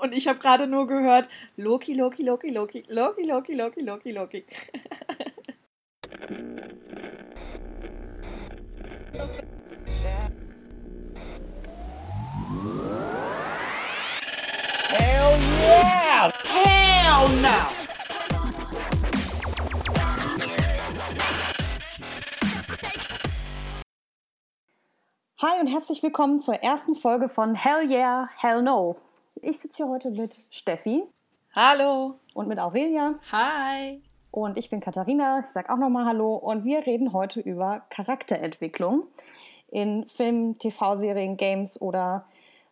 Und ich habe gerade nur gehört, Loki, Loki, Loki, Loki, Loki, Loki, Loki, Loki, Loki. Hell yeah! Hell no! Hi und herzlich willkommen zur ersten Folge von Hell Yeah, Hell No. Ich sitze hier heute mit Steffi. Hallo. Und mit Aurelia. Hi. Und ich bin Katharina. Ich sage auch nochmal Hallo. Und wir reden heute über Charakterentwicklung in Filmen, TV-Serien, Games oder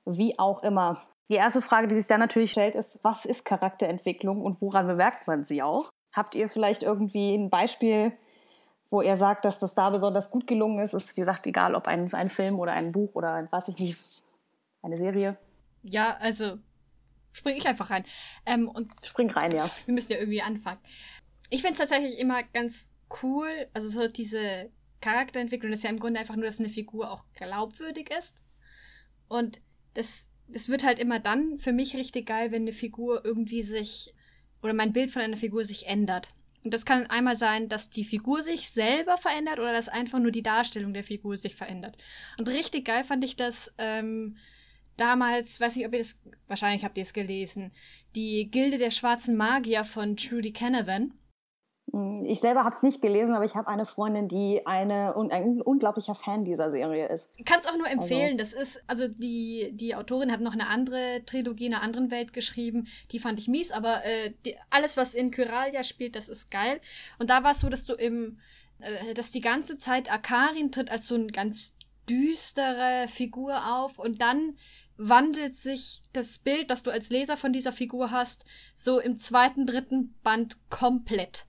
wie auch immer. Die erste Frage, die sich dann natürlich stellt, ist, was ist Charakterentwicklung und woran bemerkt man sie auch? Habt ihr vielleicht irgendwie ein Beispiel, wo er sagt, dass das da besonders gut gelungen ist. Ist, wie gesagt, egal ob ein, ein Film oder ein Buch oder weiß ich nicht, eine Serie. Ja, also spring ich einfach rein. Ähm, und spring rein, ja. Wir müssen ja irgendwie anfangen. Ich finde es tatsächlich immer ganz cool, also so diese Charakterentwicklung ist ja im Grunde einfach nur, dass eine Figur auch glaubwürdig ist. Und das, das wird halt immer dann für mich richtig geil, wenn eine Figur irgendwie sich oder mein Bild von einer Figur sich ändert. Und das kann einmal sein, dass die Figur sich selber verändert oder dass einfach nur die Darstellung der Figur sich verändert. Und richtig geil fand ich das ähm, damals, weiß nicht, ob ihr das, wahrscheinlich habt ihr es gelesen, die Gilde der schwarzen Magier von Trudy Canavan. Hm, ich selber habe es nicht gelesen, aber ich habe eine Freundin, die eine, ein unglaublicher Fan dieser Serie ist. Kann es auch nur also empfehlen. Also. Das ist, also die, die Autorin hat noch eine andere Trilogie in einer anderen Welt geschrieben. Die fand ich mies, aber äh, die, alles, was in Kyralia spielt, das ist geil. Und da war es so, dass du im, äh, dass die ganze Zeit Akarin tritt als so eine ganz düstere Figur auf und dann wandelt sich das Bild, das du als Leser von dieser Figur hast, so im zweiten, dritten Band komplett.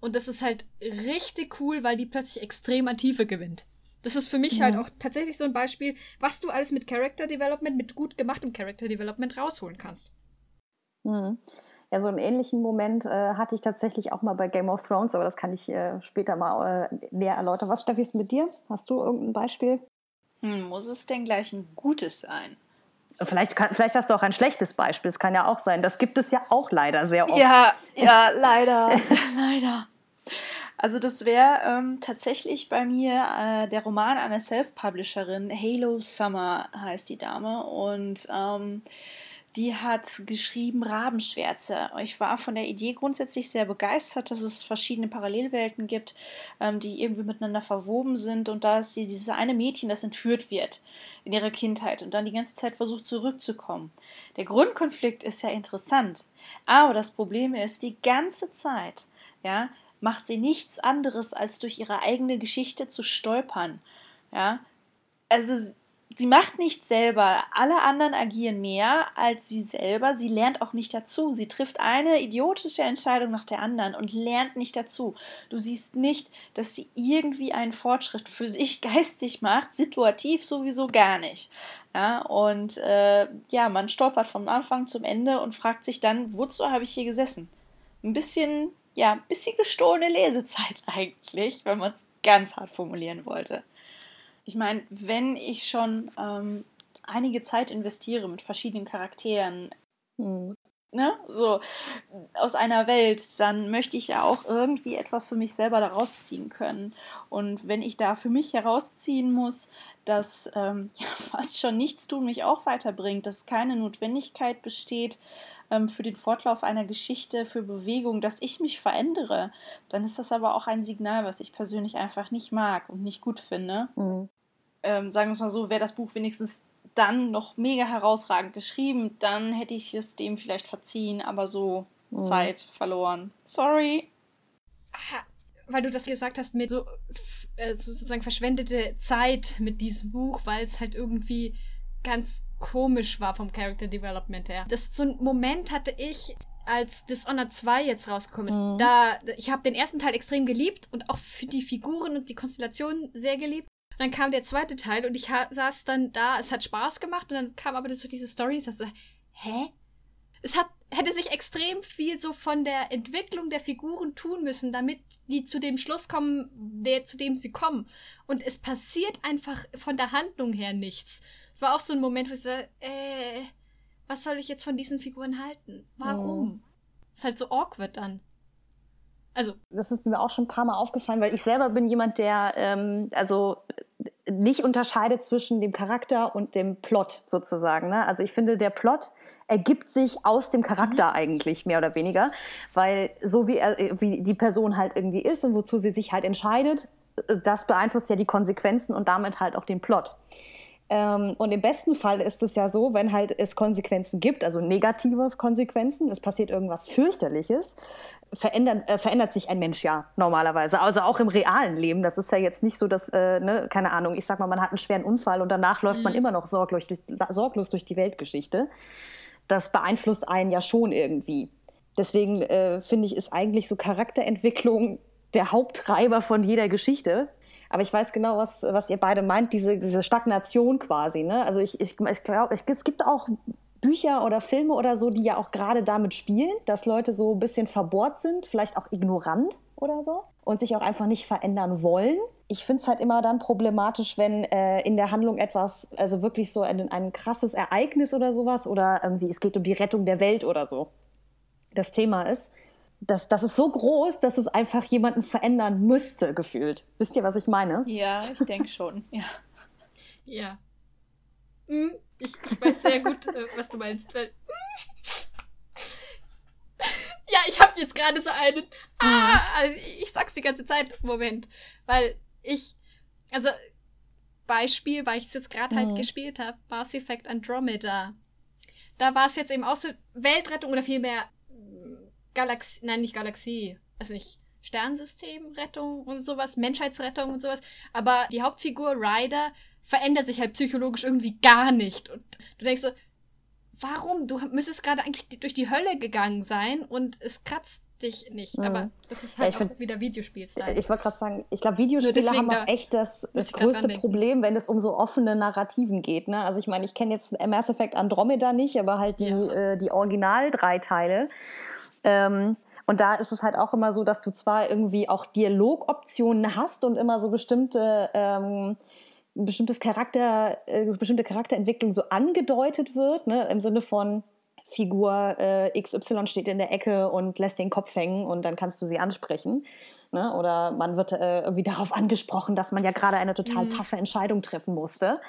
Und das ist halt richtig cool, weil die plötzlich extrem an Tiefe gewinnt. Das ist für mich halt ja. halt auch tatsächlich so ein Beispiel, was du alles mit Character Development, mit gut gemachtem Character Development rausholen kannst. Mhm. Ja, so einen ähnlichen Moment äh, hatte ich tatsächlich auch mal bei Game of Thrones, aber das kann ich äh, später mal äh, näher erläutern. Was, Steffi, ist mit dir? Hast du irgendein Beispiel? Hm, muss es denn gleich ein gutes sein? Vielleicht, kann, vielleicht hast du auch ein schlechtes Beispiel. Das kann ja auch sein. Das gibt es ja auch leider sehr oft. Ja, ja, leider. leider. Also das wäre ähm, tatsächlich bei mir äh, der Roman einer Self-Publisherin, Halo Summer heißt die Dame. Und ähm, die hat geschrieben Rabenschwärze. Ich war von der Idee grundsätzlich sehr begeistert, dass es verschiedene Parallelwelten gibt, ähm, die irgendwie miteinander verwoben sind und da ist dieses eine Mädchen, das entführt wird in ihrer Kindheit und dann die ganze Zeit versucht zurückzukommen. Der Grundkonflikt ist ja interessant, aber das Problem ist, die ganze Zeit, ja, macht sie nichts anderes, als durch ihre eigene Geschichte zu stolpern. Ja, also sie macht nichts selber. Alle anderen agieren mehr als sie selber. Sie lernt auch nicht dazu. Sie trifft eine idiotische Entscheidung nach der anderen und lernt nicht dazu. Du siehst nicht, dass sie irgendwie einen Fortschritt für sich geistig macht, situativ sowieso gar nicht. Ja, und äh, ja, man stolpert vom Anfang zum Ende und fragt sich dann, wozu habe ich hier gesessen? Ein bisschen ja, ein bisschen gestohlene Lesezeit eigentlich, wenn man es ganz hart formulieren wollte. Ich meine, wenn ich schon ähm, einige Zeit investiere mit verschiedenen Charakteren, hm. ne, so aus einer Welt, dann möchte ich ja auch irgendwie etwas für mich selber daraus ziehen können. Und wenn ich da für mich herausziehen muss, dass ähm, ja, fast schon nichts tun mich auch weiterbringt, dass keine Notwendigkeit besteht, ähm, für den Fortlauf einer Geschichte, für Bewegung, dass ich mich verändere, dann ist das aber auch ein Signal, was ich persönlich einfach nicht mag und nicht gut finde. Mhm. Ähm, sagen wir es mal so, wäre das Buch wenigstens dann noch mega herausragend geschrieben, dann hätte ich es dem vielleicht verziehen, aber so mhm. Zeit verloren. Sorry. Weil du das gesagt hast mit so äh, sozusagen verschwendete Zeit mit diesem Buch, weil es halt irgendwie ganz komisch war vom Character Development her. Das so ein Moment hatte ich als Dishonored 2 jetzt rausgekommen ist. Mhm. Da ich habe den ersten Teil extrem geliebt und auch für die Figuren und die Konstellation sehr geliebt. Und dann kam der zweite Teil und ich saß dann da, es hat Spaß gemacht und dann kam aber so diese Story, ich dachte, hä? Es hat hätte sich extrem viel so von der Entwicklung der Figuren tun müssen, damit die zu dem Schluss kommen, der, zu dem sie kommen. Und es passiert einfach von der Handlung her nichts war auch so ein Moment, wo ich so, äh, was soll ich jetzt von diesen Figuren halten? Warum? Mhm. Ist halt so awkward dann. Also, Das ist mir auch schon ein paar Mal aufgefallen, weil ich selber bin jemand, der ähm, also nicht unterscheidet zwischen dem Charakter und dem Plot sozusagen. Ne? Also ich finde, der Plot ergibt sich aus dem Charakter eigentlich mehr oder weniger, weil so wie, er, wie die Person halt irgendwie ist und wozu sie sich halt entscheidet, äh, das beeinflusst ja die Konsequenzen und damit halt auch den Plot. Ähm, und im besten Fall ist es ja so, wenn halt es Konsequenzen gibt, also negative Konsequenzen, es passiert irgendwas fürchterliches, verändert, äh, verändert sich ein Mensch ja normalerweise. Also auch im realen Leben. Das ist ja jetzt nicht so, dass, äh, ne, keine Ahnung, ich sag mal, man hat einen schweren Unfall und danach läuft man immer noch sorglos durch, sorglos durch die Weltgeschichte. Das beeinflusst einen ja schon irgendwie. Deswegen äh, finde ich, ist eigentlich so Charakterentwicklung der Haupttreiber von jeder Geschichte. Aber ich weiß genau, was, was ihr beide meint, diese, diese Stagnation quasi. Ne? Also ich, ich, ich glaube, es gibt auch Bücher oder Filme oder so, die ja auch gerade damit spielen, dass Leute so ein bisschen verbohrt sind, vielleicht auch ignorant oder so und sich auch einfach nicht verändern wollen. Ich finde es halt immer dann problematisch, wenn äh, in der Handlung etwas, also wirklich so ein, ein krasses Ereignis oder sowas oder irgendwie es geht um die Rettung der Welt oder so, das Thema ist das, das ist so groß, dass es einfach jemanden verändern müsste, gefühlt. Wisst ihr, was ich meine? Ja, ich denke schon, ja. ja. Hm, ich, ich weiß sehr gut, äh, was du meinst. Weil... ja, ich habe jetzt gerade so einen. Ah, also ich sag's die ganze Zeit. Moment. Weil ich. Also, Beispiel, weil ich es jetzt gerade halt Mhm. gespielt habe: Mass Effect Andromeda. Da war es jetzt eben auch so Weltrettung oder vielmehr Galaxie, nein, nicht Galaxie, also nicht Sternsystemrettung und sowas, Menschheitsrettung und sowas. Aber die Hauptfigur Ryder verändert sich halt psychologisch irgendwie gar nicht. Und du denkst so, warum? Du müsstest gerade eigentlich durch die Hölle gegangen sein und es kratzt dich nicht. Mhm. Aber das ist Ja, halt ich auch find- wieder Videospielstyle. Ich wollte gerade sagen, ich glaube, Videospiele haben da auch echt das, das größte. Problem, wenn es um so offene Narrativen geht. Ne? Also ich meine, ich kenne jetzt Mass Effect Andromeda nicht, aber halt die, Ja. äh, die Original drei Teile. Ähm, und da ist es halt auch immer so, dass du zwar irgendwie auch Dialogoptionen hast und immer so bestimmte ähm, bestimmtes Charakter, äh, bestimmte Charakterentwicklung so angedeutet wird, ne? im Sinne von Figur äh, XY steht in der Ecke und lässt den Kopf hängen und dann kannst du sie ansprechen. Ne? Oder man wird äh, irgendwie darauf angesprochen, dass man ja gerade eine total Mhm. taffe Entscheidung treffen musste.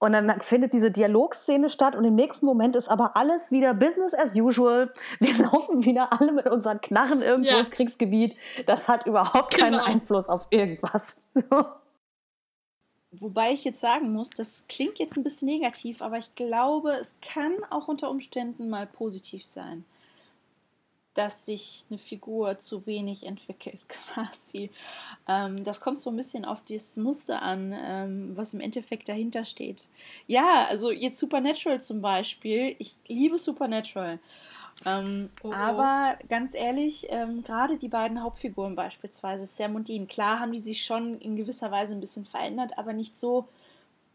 Und dann findet diese Dialogszene statt und im nächsten Moment ist aber alles wieder Business as usual. Wir laufen wieder alle mit unseren Knarren irgendwo Ja. ins Kriegsgebiet. Das hat überhaupt keinen Genau. Einfluss auf irgendwas. Wobei ich jetzt sagen muss, das klingt jetzt ein bisschen negativ, aber ich glaube, es kann auch unter Umständen mal positiv sein, dass sich eine Figur zu wenig entwickelt, quasi. Ähm, das kommt so ein bisschen auf das Muster an, ähm, was im Endeffekt dahinter steht. Ja, also jetzt Supernatural zum Beispiel. Ich liebe Supernatural. Ähm, Oh, oh. Aber ganz ehrlich, ähm, gerade die beiden Hauptfiguren beispielsweise, Sam und Dean, klar haben die sich schon in gewisser Weise ein bisschen verändert, aber nicht so,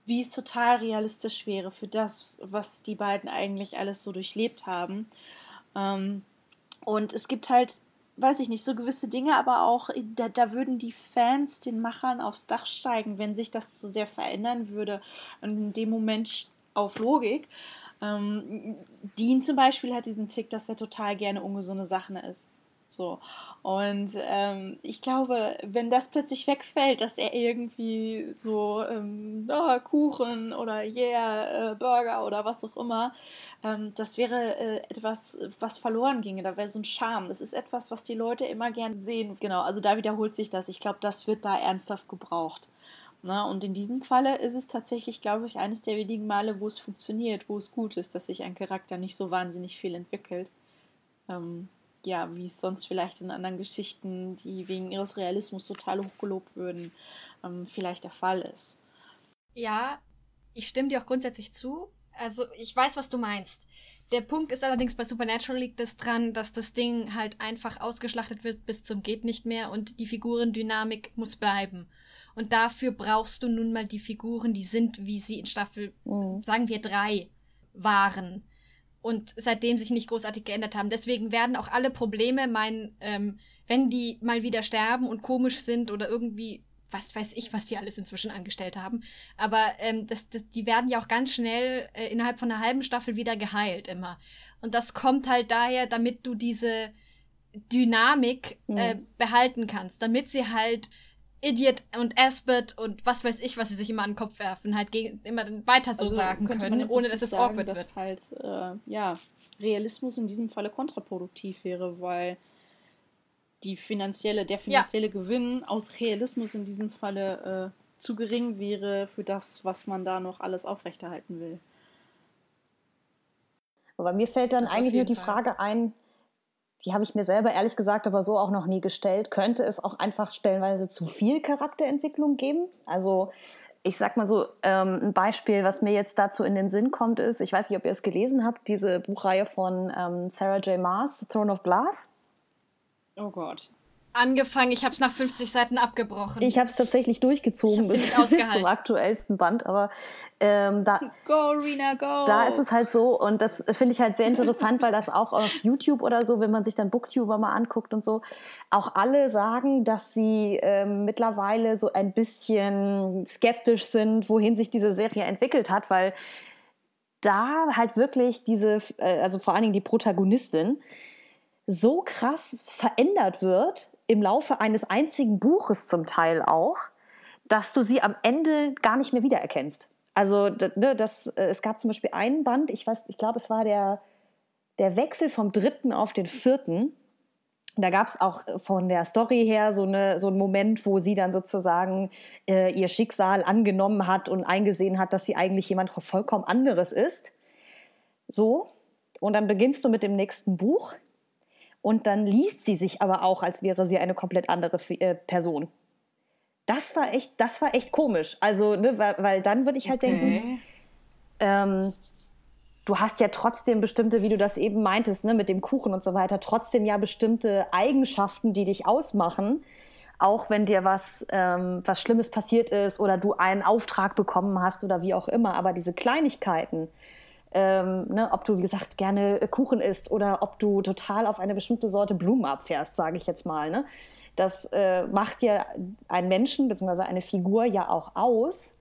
wie es total realistisch wäre für das, was die beiden eigentlich alles so durchlebt haben. Ähm, und es gibt halt, weiß ich nicht, so gewisse Dinge, aber auch, da, da würden die Fans den Machern aufs Dach steigen, wenn sich das zu sehr verändern würde. Und in dem Moment auf Logik. Ähm, Dean zum Beispiel hat diesen Tick, dass er total gerne ungesunde Sachen isst. So. Und ähm, ich glaube, wenn das plötzlich wegfällt, dass er irgendwie so ähm, oh, Kuchen oder yeah, äh, Burger oder was auch immer, ähm, das wäre äh, etwas, was verloren ginge. Da wäre so ein Charme. Das ist etwas, was die Leute immer gern sehen. Genau, also da wiederholt sich das. Ich glaube, das wird da ernsthaft gebraucht. Na, und in diesem Falle ist es tatsächlich, glaube ich, eines der wenigen Male, wo es funktioniert, wo es gut ist, dass sich ein Charakter nicht so wahnsinnig viel entwickelt. Ähm, ja, wie es sonst vielleicht in anderen Geschichten, die wegen ihres Realismus total hochgelobt würden, ähm, vielleicht der Fall ist. Ja, ich stimme dir auch grundsätzlich zu. Also, ich weiß, was du meinst. Der Punkt ist allerdings bei Supernatural liegt es dran, dass das Ding halt einfach ausgeschlachtet wird bis zum geht nicht mehr und die Figurendynamik muss bleiben. Und dafür brauchst du nun mal die Figuren, die sind, wie sie in Staffel, Mhm. sagen wir, drei waren. Und seitdem sich nicht großartig geändert haben. Deswegen werden auch alle Probleme, mein, ähm, wenn die mal wieder sterben und komisch sind oder irgendwie was weiß ich, was die alles inzwischen angestellt haben. Aber ähm, das, das, die werden ja auch ganz schnell äh, innerhalb von einer halben Staffel wieder geheilt immer. Und das kommt halt daher, damit du diese Dynamik mhm. äh, behalten kannst, damit sie halt Idiot und Asbert und was weiß ich, was sie sich immer an den Kopf werfen, halt gegen, immer weiter so also sagen können, ohne dass es sagen, awkward dass halt, äh, ja, Realismus in diesem Falle kontraproduktiv wäre, weil die finanzielle, der finanzielle ja. Gewinn aus Realismus in diesem Falle äh, zu gering wäre für das, was man da noch alles aufrechterhalten will. Aber mir fällt dann das eigentlich nur die Fall. Frage ein, die habe ich mir selber ehrlich gesagt aber so auch noch nie gestellt. Könnte es auch einfach stellenweise zu viel Charakterentwicklung geben? Also ich sag mal so, ähm, ein Beispiel, was mir jetzt dazu in den Sinn kommt, ist, ich weiß nicht, ob ihr es gelesen habt, diese Buchreihe von ähm, Sarah J. Maas, Throne of Glass. Oh Gott angefangen, ich habe es nach 50 Seiten abgebrochen. Ich habe es tatsächlich durchgezogen bis, bis, zum aktuellsten Band, aber ähm, da, go, Rina, go. da ist es halt so und das finde ich halt sehr interessant, weil das auch auf YouTube oder so, wenn man sich dann Booktuber mal anguckt und so, auch alle sagen, dass sie ähm, mittlerweile so ein bisschen skeptisch sind, wohin sich diese Serie entwickelt hat, weil da halt wirklich diese, äh, also vor allen Dingen die Protagonistin, so krass verändert wird, im Laufe eines einzigen Buches zum Teil auch, dass du sie am Ende gar nicht mehr wiedererkennst. Also ne, das, äh, es gab zum Beispiel einen Band, ich weiß, ich glaube, es war der, der Wechsel vom dritten auf den vierten. Da gab es auch von der Story her so, eine, so einen Moment, wo sie dann sozusagen äh, ihr Schicksal angenommen hat und eingesehen hat, dass sie eigentlich jemand vollkommen anderes ist. So. Und dann beginnst du mit dem nächsten Buch und dann liest sie sich aber auch, als wäre sie eine komplett andere äh, Person. Das war echt, das war echt komisch. Also, ne, weil, weil, dann würde ich halt okay. denken, ähm, du hast ja trotzdem bestimmte, wie du das eben meintest, ne, mit dem Kuchen und so weiter, trotzdem ja bestimmte Eigenschaften, die dich ausmachen. Auch wenn dir was, ähm, was Schlimmes passiert ist oder du einen Auftrag bekommen hast oder wie auch immer. Aber diese Kleinigkeiten, ähm, ne, ob du, wie gesagt, gerne Kuchen isst oder ob du total auf eine bestimmte Sorte Blumen abfährst, sage ich jetzt mal. Ne? Das äh, macht ja einen Menschen bzw. eine Figur ja auch aus.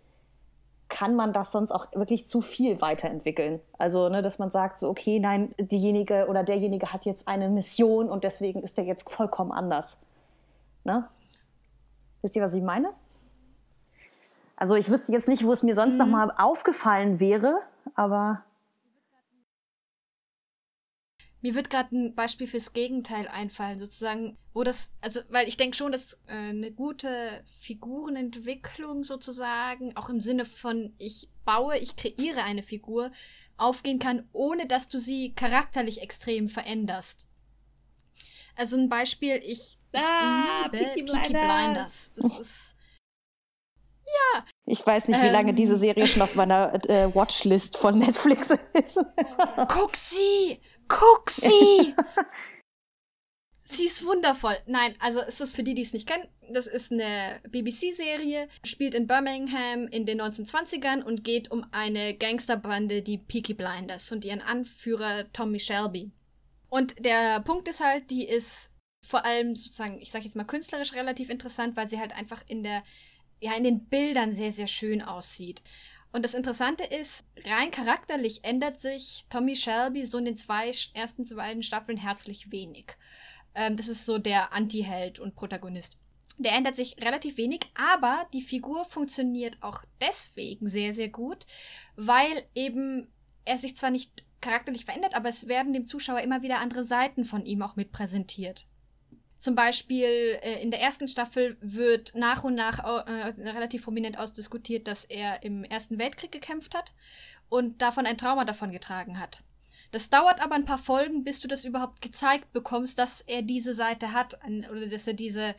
Kann man das sonst auch wirklich zu viel weiterentwickeln? Also, ne, dass man sagt, so, okay, nein, diejenige oder derjenige hat jetzt eine Mission und deswegen ist der jetzt vollkommen anders. Ne? Wisst ihr, was ich meine? Also, ich wüsste jetzt nicht, wo es mir sonst mhm. noch mal aufgefallen wäre, aber mir wird gerade ein Beispiel fürs Gegenteil einfallen, sozusagen, wo das, also, weil ich denke schon, dass äh, eine gute Figurenentwicklung sozusagen, auch im Sinne von ich baue, ich kreiere eine Figur, aufgehen kann, ohne dass du sie charakterlich extrem veränderst. Also ein Beispiel, ich, ich ah, liebe Peaky Blinders. Peaky Blinders. Das ist ja. Ich weiß nicht, wie lange ähm. diese Serie schon auf meiner äh, Watchlist von Netflix ist. Guck sie! Guck sie! sie ist wundervoll. Nein, also es ist für die, die es nicht kennen, das ist eine BBC-Serie, spielt in Birmingham in den 1920ern und geht um eine Gangsterbande, die Peaky Blinders und ihren Anführer Tommy Shelby. Und der Punkt ist halt, die ist vor allem sozusagen, ich sag jetzt mal künstlerisch relativ interessant, weil sie halt einfach in der, ja, in den Bildern sehr, sehr schön aussieht. Und das Interessante ist, rein charakterlich ändert sich Tommy Shelby so in den zwei ersten beiden Staffeln herzlich wenig. Ähm, das ist so der Anti-Held und Protagonist. Der ändert sich relativ wenig, aber die Figur funktioniert auch deswegen sehr, sehr gut, weil eben er sich zwar nicht charakterlich verändert, aber es werden dem Zuschauer immer wieder andere Seiten von ihm auch mit präsentiert. Zum Beispiel äh, in der ersten Staffel wird nach und nach äh, relativ prominent ausdiskutiert, dass er im Ersten Weltkrieg gekämpft hat und davon ein Trauma davon getragen hat. Das dauert aber ein paar Folgen, bis du das überhaupt gezeigt bekommst, dass er diese Seite hat oder dass er diese,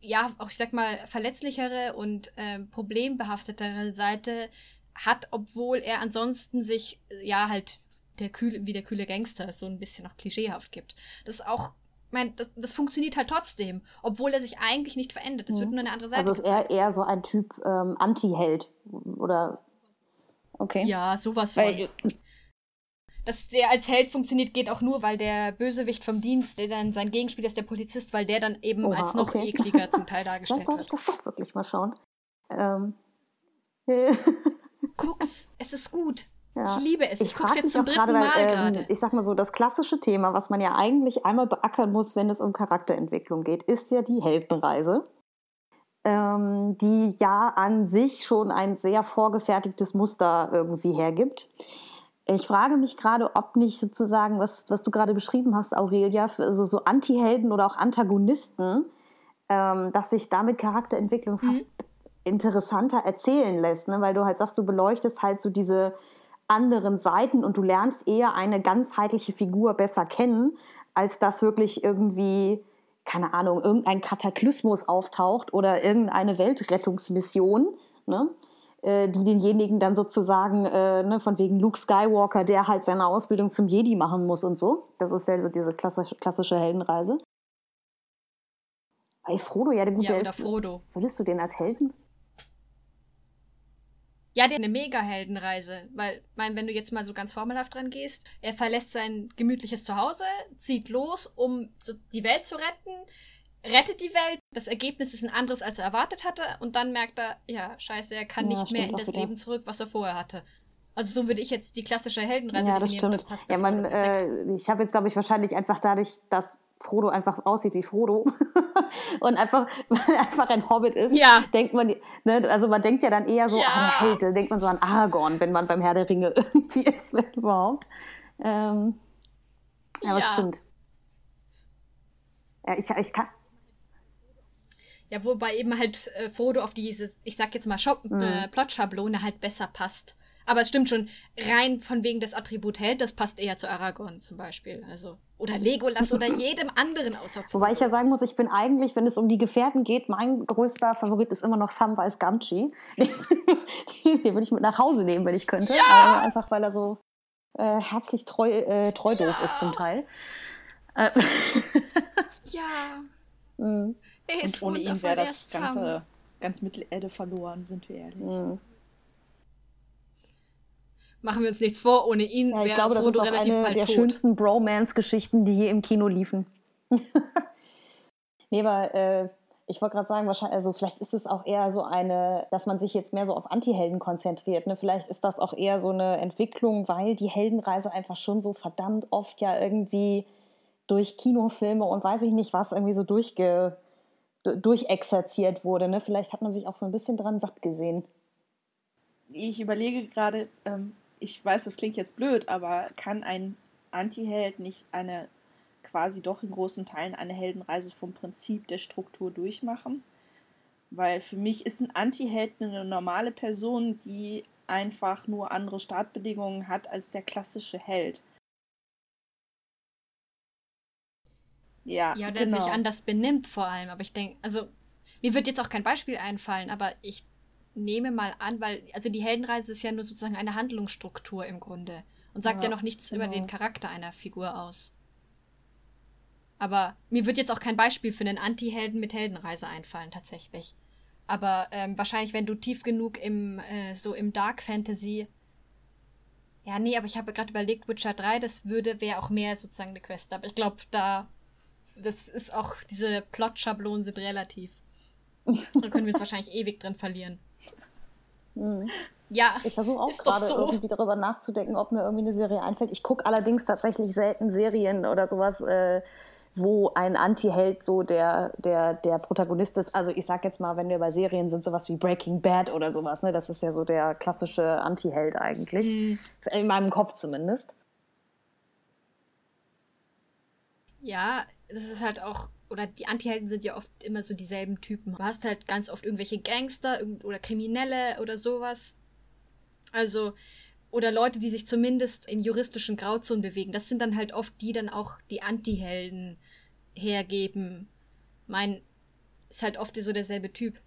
ja, auch ich sag mal, verletzlichere und äh, problembehaftetere Seite hat, obwohl er ansonsten sich, ja, halt der kühle, wie der kühle Gangster so ein bisschen auch klischeehaft gibt. Das ist auch meine, das, das, funktioniert halt trotzdem, obwohl er sich eigentlich nicht verändert. Es mhm. wird nur eine andere Seite. Also ist er eher so ein Typ ähm, Anti-Held oder okay. Ja, sowas von. dass der als Held funktioniert, geht auch nur, weil der Bösewicht vom Dienst, der dann sein Gegenspieler ist, der Polizist, weil der dann eben Oha, als noch okay. ekliger zum Teil dargestellt Vielleicht sollte ich wird. das doch wirklich mal schauen. Ähm. Guck's, es ist gut. Ja. Ich liebe es. Ich, Ich guck's frage jetzt mich zum dritten gerade, Mal weil, gerade. ähm, ich sag mal so, das klassische Thema, was man ja eigentlich einmal beackern muss, wenn es um Charakterentwicklung geht, ist ja die Heldenreise, ähm, die ja an sich schon ein sehr vorgefertigtes Muster irgendwie hergibt. Ich frage mich gerade, ob nicht sozusagen, was, was du gerade beschrieben hast, Aurelia, für so, so Anti-Helden oder auch Antagonisten, ähm, dass sich damit Charakterentwicklung fast interessanter erzählen lässt, ne? weil du halt sagst, du beleuchtest halt so diese anderen Seiten und du lernst eher eine ganzheitliche Figur besser kennen, als dass wirklich irgendwie, keine Ahnung, irgendein Kataklysmus auftaucht oder irgendeine Weltrettungsmission, ne? äh, die denjenigen dann sozusagen, äh, ne, von wegen Luke Skywalker, der halt seine Ausbildung zum Jedi machen muss und so. Das ist ja so diese klassische, klassische Heldenreise. Bei Frodo, ja, der gute ja, oder ist. Frodo. Würdest du den als Helden? Ja, eine Mega-Heldenreise. Weil, mein, wenn du jetzt mal so ganz formelhaft dran gehst, er verlässt sein gemütliches Zuhause, zieht los, um so die Welt zu retten, rettet die Welt. Das Ergebnis ist ein anderes, als er erwartet hatte. Und dann merkt er, ja, scheiße, er kann Ja, nicht mehr stimmt in das wieder. Leben zurück, was er vorher hatte. Also so würde ich jetzt die klassische Heldenreise ja, das definieren. stimmt. passt bei ja, man, äh, ich habe jetzt, glaube ich, wahrscheinlich einfach dadurch, dass Frodo einfach aussieht wie Frodo und einfach, einfach ein Hobbit ist, Ja. denkt man, ne, also man denkt ja dann eher so Ja. an Held, denkt man so an Aragorn, wenn man beim Herr der Ringe irgendwie ist, wenn überhaupt. Ähm, ja, aber stimmt. Ja, ich, ich kann. Ja, wobei eben halt äh, Frodo auf dieses, ich sag jetzt mal, Shop Mhm. äh, Plotschablone halt besser passt. Aber es stimmt schon, rein von wegen des Attribut Held, das passt eher zu Aragorn zum Beispiel. Also, oder Legolas oder jedem anderen außer Frodo. Wobei ich ja sagen muss, ich bin eigentlich, wenn es um die Gefährten geht, mein größter Favorit ist immer noch Samwise Gamgee. Den, den würde ich mit nach Hause nehmen, wenn ich könnte. Ja! Äh, einfach weil er so äh, herzlich treu, äh, treu doof ist zum Teil. Äh, Ja, mm, er ist Und ohne ihn wäre das ganze ganz Mittelerde verloren, sind wir ehrlich. mm. Machen wir uns nichts vor, ohne ihn Ja, ich wäre glaube, das Frodo ist auch relativ eine der tot. schönsten Bromance-Geschichten, die je im Kino liefen. nee, aber äh, ich wollte gerade sagen, wahrscheinlich, also vielleicht ist es auch eher so eine, dass man sich jetzt mehr so auf Anti-Helden konzentriert. Ne? Vielleicht ist das auch eher so eine Entwicklung, weil die Heldenreise einfach schon so verdammt oft ja irgendwie durch Kinofilme und weiß ich nicht was irgendwie so durchge, du- durchexerziert wurde. Ne? Vielleicht hat man sich auch so ein bisschen dran satt gesehen. Ich überlege gerade, ähm, ich weiß, das klingt jetzt blöd, aber kann ein Anti-Held nicht eine quasi doch in großen Teilen eine Heldenreise vom Prinzip der Struktur durchmachen? Weil für mich ist ein Anti-Held eine normale Person, die einfach nur andere Startbedingungen hat als der klassische Held. Ja, Ja, der genau. sich anders benimmt vor allem. Aber ich denke, also mir wird jetzt auch kein Beispiel einfallen, aber ich nehme mal an, weil, also die Heldenreise ist ja nur sozusagen eine Handlungsstruktur im Grunde und sagt ja, Ja, noch nichts genau. über den Charakter einer Figur aus. Aber mir wird jetzt auch kein Beispiel für einen Anti-Helden mit Heldenreise einfallen, tatsächlich. Aber ähm, wahrscheinlich, wenn du tief genug im, äh, so im Dark Fantasy. Ja, nee, aber ich habe gerade überlegt, Witcher 3, das würde, wäre auch mehr sozusagen eine Quest. Aber ich glaube, da das ist auch, diese Plot-Schablonen sind relativ. Da können wir uns wahrscheinlich ewig drin verlieren. Mhm. Ja, Ich versuche auch gerade so. irgendwie darüber nachzudenken, ob mir irgendwie eine Serie einfällt. Ich gucke allerdings tatsächlich selten Serien oder sowas, äh, wo ein Anti-Held so der, der, der Protagonist ist. Also ich sag jetzt mal, wenn wir bei Serien sind, sowas wie Breaking Bad oder sowas, ne? Das ist ja so der klassische Anti-Held eigentlich. Hm. In meinem Kopf zumindest. ja, das ist halt auch, oder die Antihelden sind ja oft immer so dieselben Typen. Du hast halt ganz oft irgendwelche Gangster oder Kriminelle oder sowas. Also, oder Leute, die sich zumindest in juristischen Grauzonen bewegen. Das sind dann halt oft die dann auch die Antihelden hergeben. Mein, ist halt oft so derselbe Typ.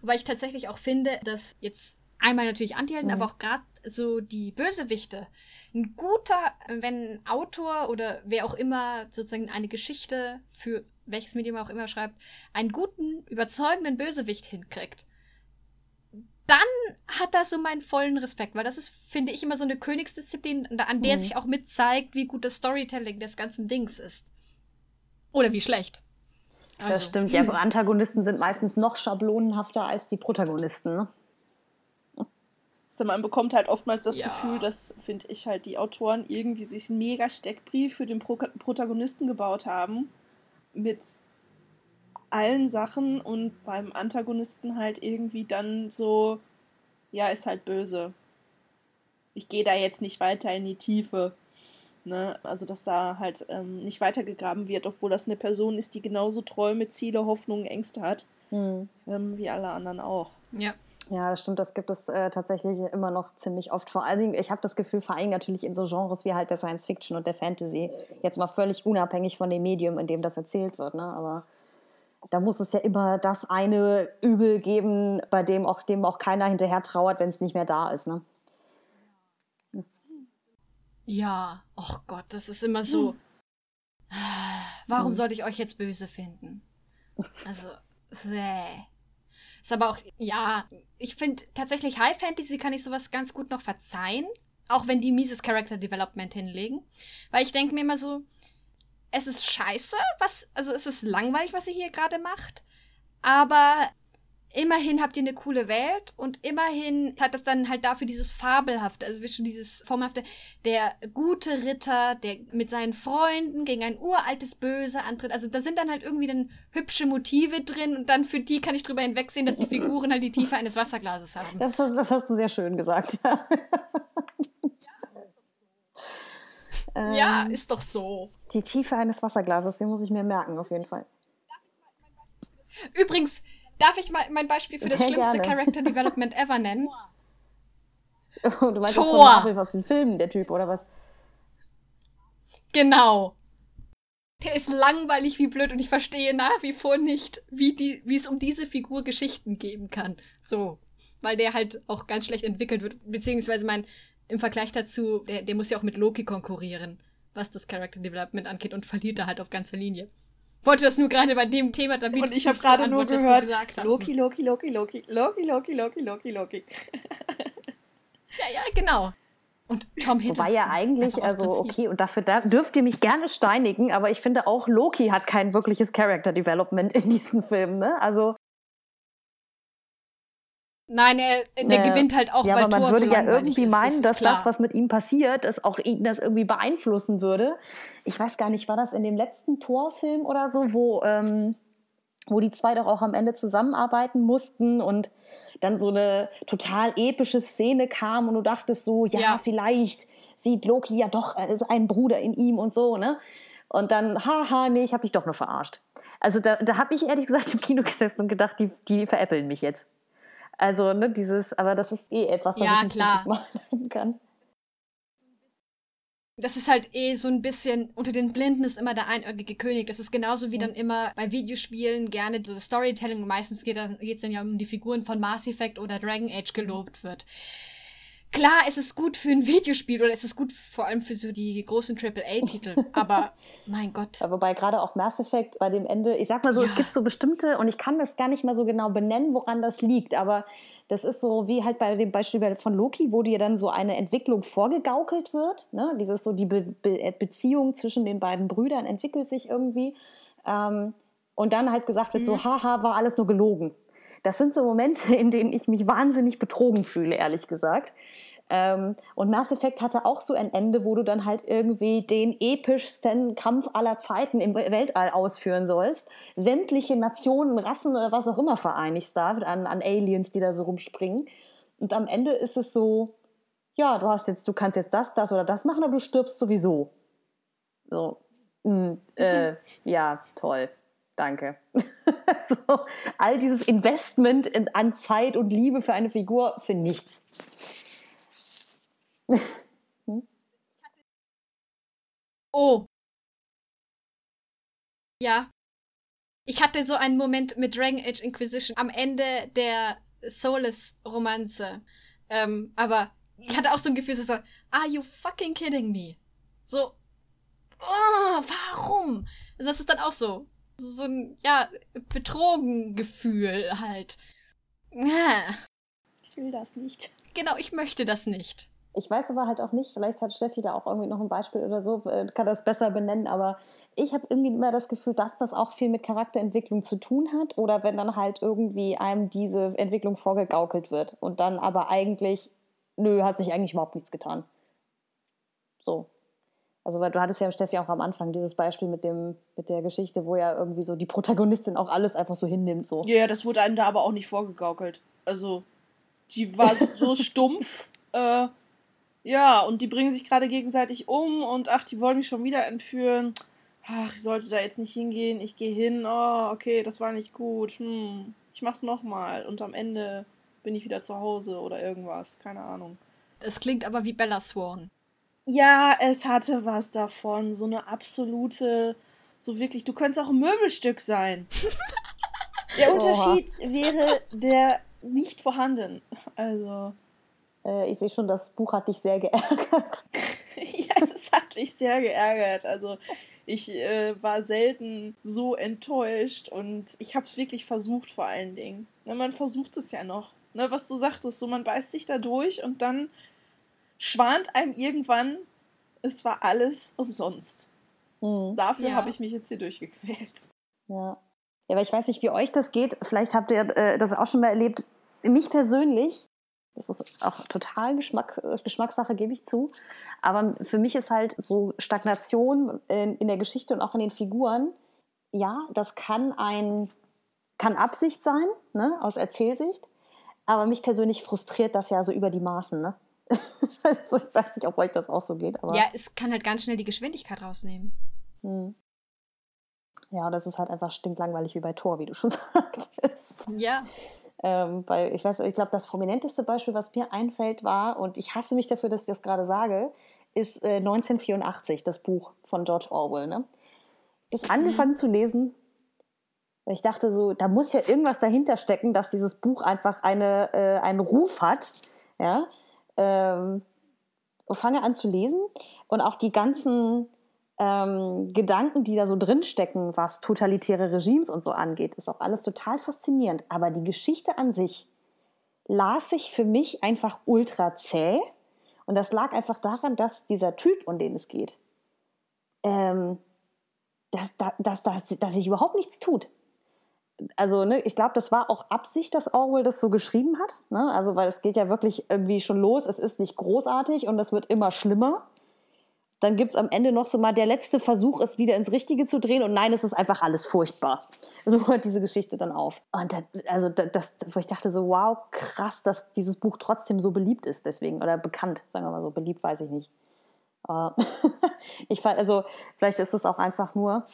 Wobei ich tatsächlich auch finde, dass jetzt einmal natürlich Antihelden, Mhm. aber auch gerade so die Bösewichte. Ein guter, wenn ein Autor oder wer auch immer sozusagen eine Geschichte für welches Medium auch immer schreibt, einen guten, überzeugenden Bösewicht hinkriegt, dann hat das so meinen vollen Respekt, weil das ist, finde ich, immer so eine Königsdisziplin, an der Mhm. sich auch mit zeigt, wie gut das Storytelling des ganzen Dings ist. Oder wie schlecht. Das Also, stimmt. Ja, Antagonisten sind meistens noch schablonenhafter als die Protagonisten. Ne? Also man bekommt halt oftmals das Ja. Gefühl, dass, finde ich, halt die Autoren irgendwie sich einen mega Steckbrief für den Pro Protagonisten gebaut haben. Mit allen Sachen und beim Antagonisten halt irgendwie dann so, ja, ist halt böse. Ich gehe da jetzt nicht weiter in die Tiefe. Ne? Also, dass da halt ähm, nicht weitergegraben wird, obwohl das eine Person ist, die genauso Träume, Ziele, Hoffnungen, Ängste hat, Hm. ähm, wie alle anderen auch. ja. Ja, das stimmt. Das gibt es äh, tatsächlich immer noch ziemlich oft. Vor allen Dingen, ich habe das Gefühl, vor allem natürlich in so Genres wie halt der Science Fiction und der Fantasy. Jetzt mal völlig unabhängig von dem Medium, in dem das erzählt wird. Ne? Aber da muss es ja immer das eine Übel geben, bei dem auch, dem auch keiner hinterher trauert, wenn es nicht mehr da ist. Ne? Ja, oh Gott, das ist immer so. Warum Hm. sollte ich euch jetzt böse finden? Also, bäh. Ist aber auch, ja, ich finde tatsächlich High Fantasy kann ich sowas ganz gut noch verzeihen, auch wenn die mieses Character Development hinlegen. Weil ich denke mir immer so, es ist scheiße, was, also es ist langweilig, was ihr hier gerade macht, aber immerhin habt ihr eine coole Welt und immerhin hat das dann halt dafür dieses Fabelhafte, also schon dieses Formhafte, der gute Ritter, der mit seinen Freunden gegen ein uraltes Böse antritt. Also da sind dann halt irgendwie dann hübsche Motive drin und dann für die kann ich drüber hinwegsehen, dass die Figuren halt die Tiefe eines Wasserglases haben. Das, das, das hast du sehr schön gesagt. Ja, Ähm, ist doch so. Die Tiefe eines Wasserglases, den muss ich mir merken, auf jeden Fall. Übrigens, darf ich mal mein Beispiel für das Sehr schlimmste gerne. Character Development ever nennen? Du meinst das von. Marvel aus den Filmen, der Typ, oder was? Genau. Der ist langweilig wie blöd und ich verstehe nach wie vor nicht, wie, die, wie es um diese Figur Geschichten geben kann. So. Weil der halt auch ganz schlecht entwickelt wird. Beziehungsweise mein, im Vergleich dazu, der, der muss ja auch mit Loki konkurrieren, was das Character Development angeht und verliert da halt auf ganzer Linie. Wollte das nur gerade bei dem Thema, damit Und ich habe so gerade nur gehört. Loki, Loki, Loki, Loki, Loki, Loki, Loki, Loki, Loki. Ja, ja, genau. Und Tom Hiddleston. Wobei ja eigentlich, also okay, und dafür da dürft ihr mich gerne steinigen, aber ich finde auch Loki hat kein wirkliches Character Development in diesen Filmen, ne? Also, Nein, er, der Äh, gewinnt halt auch, ja, weil aber man Thor würde so ja irgendwie ist, meinen, ist dass klar. das, was mit ihm passiert, es auch ihn das irgendwie beeinflussen würde. Ich weiß gar nicht, war das in dem letzten Torfilm oder so, wo, ähm, wo die zwei doch auch am Ende zusammenarbeiten mussten und dann so eine total epische Szene kam und du dachtest so, ja, Ja. vielleicht sieht Loki ja doch äh, einen Bruder in ihm und so, ne? Und dann, haha, nee, ich habe dich doch nur verarscht. Also da, da habe ich ehrlich gesagt im Kino gesessen und gedacht, die, die veräppeln mich jetzt. Also, ne, dieses, aber das ist eh etwas, was Ja, ich nicht klar. machen kann. Das ist halt eh so ein bisschen, unter den Blinden ist immer der einäugige König. Das ist genauso wie Mhm. dann immer bei Videospielen gerne so das Storytelling, meistens geht es dann ja um die Figuren von Mass Effect oder Dragon Age gelobt wird. Klar, es ist gut für ein Videospiel oder es ist gut vor allem für so die großen AAA-Titel, aber mein Gott. Wobei gerade auch Mass Effect bei dem Ende, ich sag mal so, Ja. es gibt so bestimmte, und ich kann das gar nicht mal so genau benennen, woran das liegt, aber das ist so wie halt bei dem Beispiel bei- von Loki, wo dir dann so eine Entwicklung vorgegaukelt wird. Ne? Dieses so, die Be Be Beziehung zwischen den beiden Brüdern entwickelt sich irgendwie. Ähm, und dann halt gesagt wird so, Mhm. haha, war alles nur gelogen. Das sind so Momente, in denen ich mich wahnsinnig betrogen fühle, ehrlich gesagt. Ähm, und Mass Effect hatte auch so ein Ende, wo du dann halt irgendwie den epischsten Kampf aller Zeiten im Weltall ausführen sollst. Sämtliche Nationen, Rassen oder was auch immer vereinigst da an, an Aliens, die da so rumspringen. Und am Ende ist es so, ja, du hast jetzt, du kannst jetzt das, das oder das machen, aber du stirbst sowieso. So, mm, äh, ja, toll. Danke. so, all dieses Investment in, an Zeit und Liebe für eine Figur für nichts. Oh. Ja. Ich hatte so einen Moment mit Dragon Age Inquisition am Ende der Soulless-Romanze. Ähm, aber ich hatte auch so ein Gefühl, so, are you fucking kidding me? So, oh, warum? Das ist dann auch so, so ein, ja, Betrogen-Gefühl halt. Ja. ich will das nicht. Genau, ich möchte das nicht. Ich weiß aber halt auch nicht, vielleicht hat Steffi da auch irgendwie noch ein Beispiel oder so, äh, kann das besser benennen, aber ich habe irgendwie immer das Gefühl, dass das auch viel mit Charakterentwicklung zu tun hat oder wenn dann halt irgendwie einem diese Entwicklung vorgegaukelt wird und dann aber eigentlich, nö, hat sich eigentlich überhaupt nichts getan. So. Also, weil du hattest ja, Steffi, auch am Anfang dieses Beispiel mit, dem, mit der Geschichte, wo ja irgendwie so die Protagonistin auch alles einfach so hinnimmt. So. Ja, das wurde einem da aber auch nicht vorgegaukelt. Also, die war so stumpf. Äh, ja, und die bringen sich gerade gegenseitig um und ach, die wollen mich schon wieder entführen. Ach, ich sollte da jetzt nicht hingehen. Ich gehe hin. Oh, okay, das war nicht gut. Hm, ich mach's nochmal. Und am Ende bin ich wieder zu Hause oder irgendwas. Keine Ahnung. Es klingt aber wie Bella Swan. Ja, es hatte was davon. So eine absolute, so wirklich, du könntest auch ein Möbelstück sein. Der Unterschied wäre der nicht vorhanden. Also. Äh, ich sehe schon, das Buch hat dich sehr geärgert. ja, es hat mich sehr geärgert. Also ich äh, war selten so enttäuscht und ich habe es wirklich versucht vor allen Dingen. Ne, man versucht es ja noch. Ne, was du sagtest, so man beißt sich da durch und dann schwant einem irgendwann, es war alles umsonst. Mhm. Dafür ja. habe ich mich jetzt hier durchgequält. Ja. Ja, aber ich weiß nicht, wie euch das geht. Vielleicht habt ihr äh, das auch schon mal erlebt. Mich persönlich das ist auch total Geschmack, Geschmackssache, gebe ich zu. Aber für mich ist halt so Stagnation in, in, der Geschichte und auch in den Figuren, ja, das kann ein, kann Absicht sein, ne, aus Erzählsicht. Aber mich persönlich frustriert das ja so über die Maßen, ne? also ich weiß nicht, ob euch das auch so geht. Aber ja, es kann halt ganz schnell die Geschwindigkeit rausnehmen. Hm. Ja, das ist halt einfach stinklangweilig wie bei Tor, wie du schon sagtest. Ja. Ähm, weil ich weiß, ich glaube, das prominenteste Beispiel, was mir einfällt, war, und ich hasse mich dafür, dass ich das gerade sage, ist äh, 1984, das Buch von George Orwell. Ne? Ich habe angefangen zu lesen, weil ich dachte so, da muss ja irgendwas dahinter stecken, dass dieses Buch einfach eine, äh, einen Ruf hat. Ja? Ähm, und fange an zu lesen und auch die ganzen ähm, Gedanken, die da so drinstecken, was totalitäre Regimes und so angeht, ist auch alles total faszinierend. Aber die Geschichte an sich las sich für mich einfach ultra zäh. Und das lag einfach daran, dass dieser Typ, um den es geht, ähm, dass, dass, dass, dass sich überhaupt nichts tut. Also, ne, ich glaube, das war auch Absicht, dass Orwell das so geschrieben hat. Ne? Also, weil es geht ja wirklich irgendwie schon los. Es ist nicht großartig und es wird immer schlimmer dann gibt es am Ende noch so mal der letzte Versuch, es wieder ins Richtige zu drehen und nein, es ist einfach alles furchtbar. So hört diese Geschichte dann auf. Und da, also das, wo ich dachte so, wow, krass, dass dieses Buch trotzdem so beliebt ist deswegen oder bekannt, sagen wir mal so, beliebt weiß ich nicht. ich fand, also vielleicht ist es auch einfach nur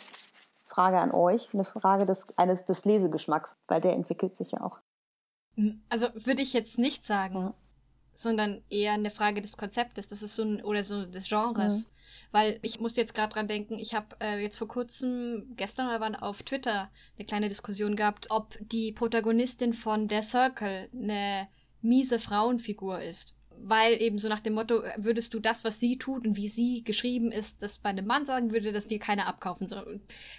Frage an euch, eine Frage des, eines, des Lesegeschmacks, weil der entwickelt sich ja auch. Also würde ich jetzt nicht sagen. Sondern eher eine Frage des Konzeptes, das ist so ein, oder so des Genres. Mhm. Weil ich musste jetzt gerade dran denken, ich habe äh, jetzt vor kurzem, gestern oder wann, auf Twitter eine kleine Diskussion gehabt, ob die Protagonistin von Der Circle eine miese Frauenfigur ist. Weil eben so nach dem Motto, würdest du das, was sie tut und wie sie geschrieben ist, das bei einem Mann sagen, würde das dir keiner abkaufen. So,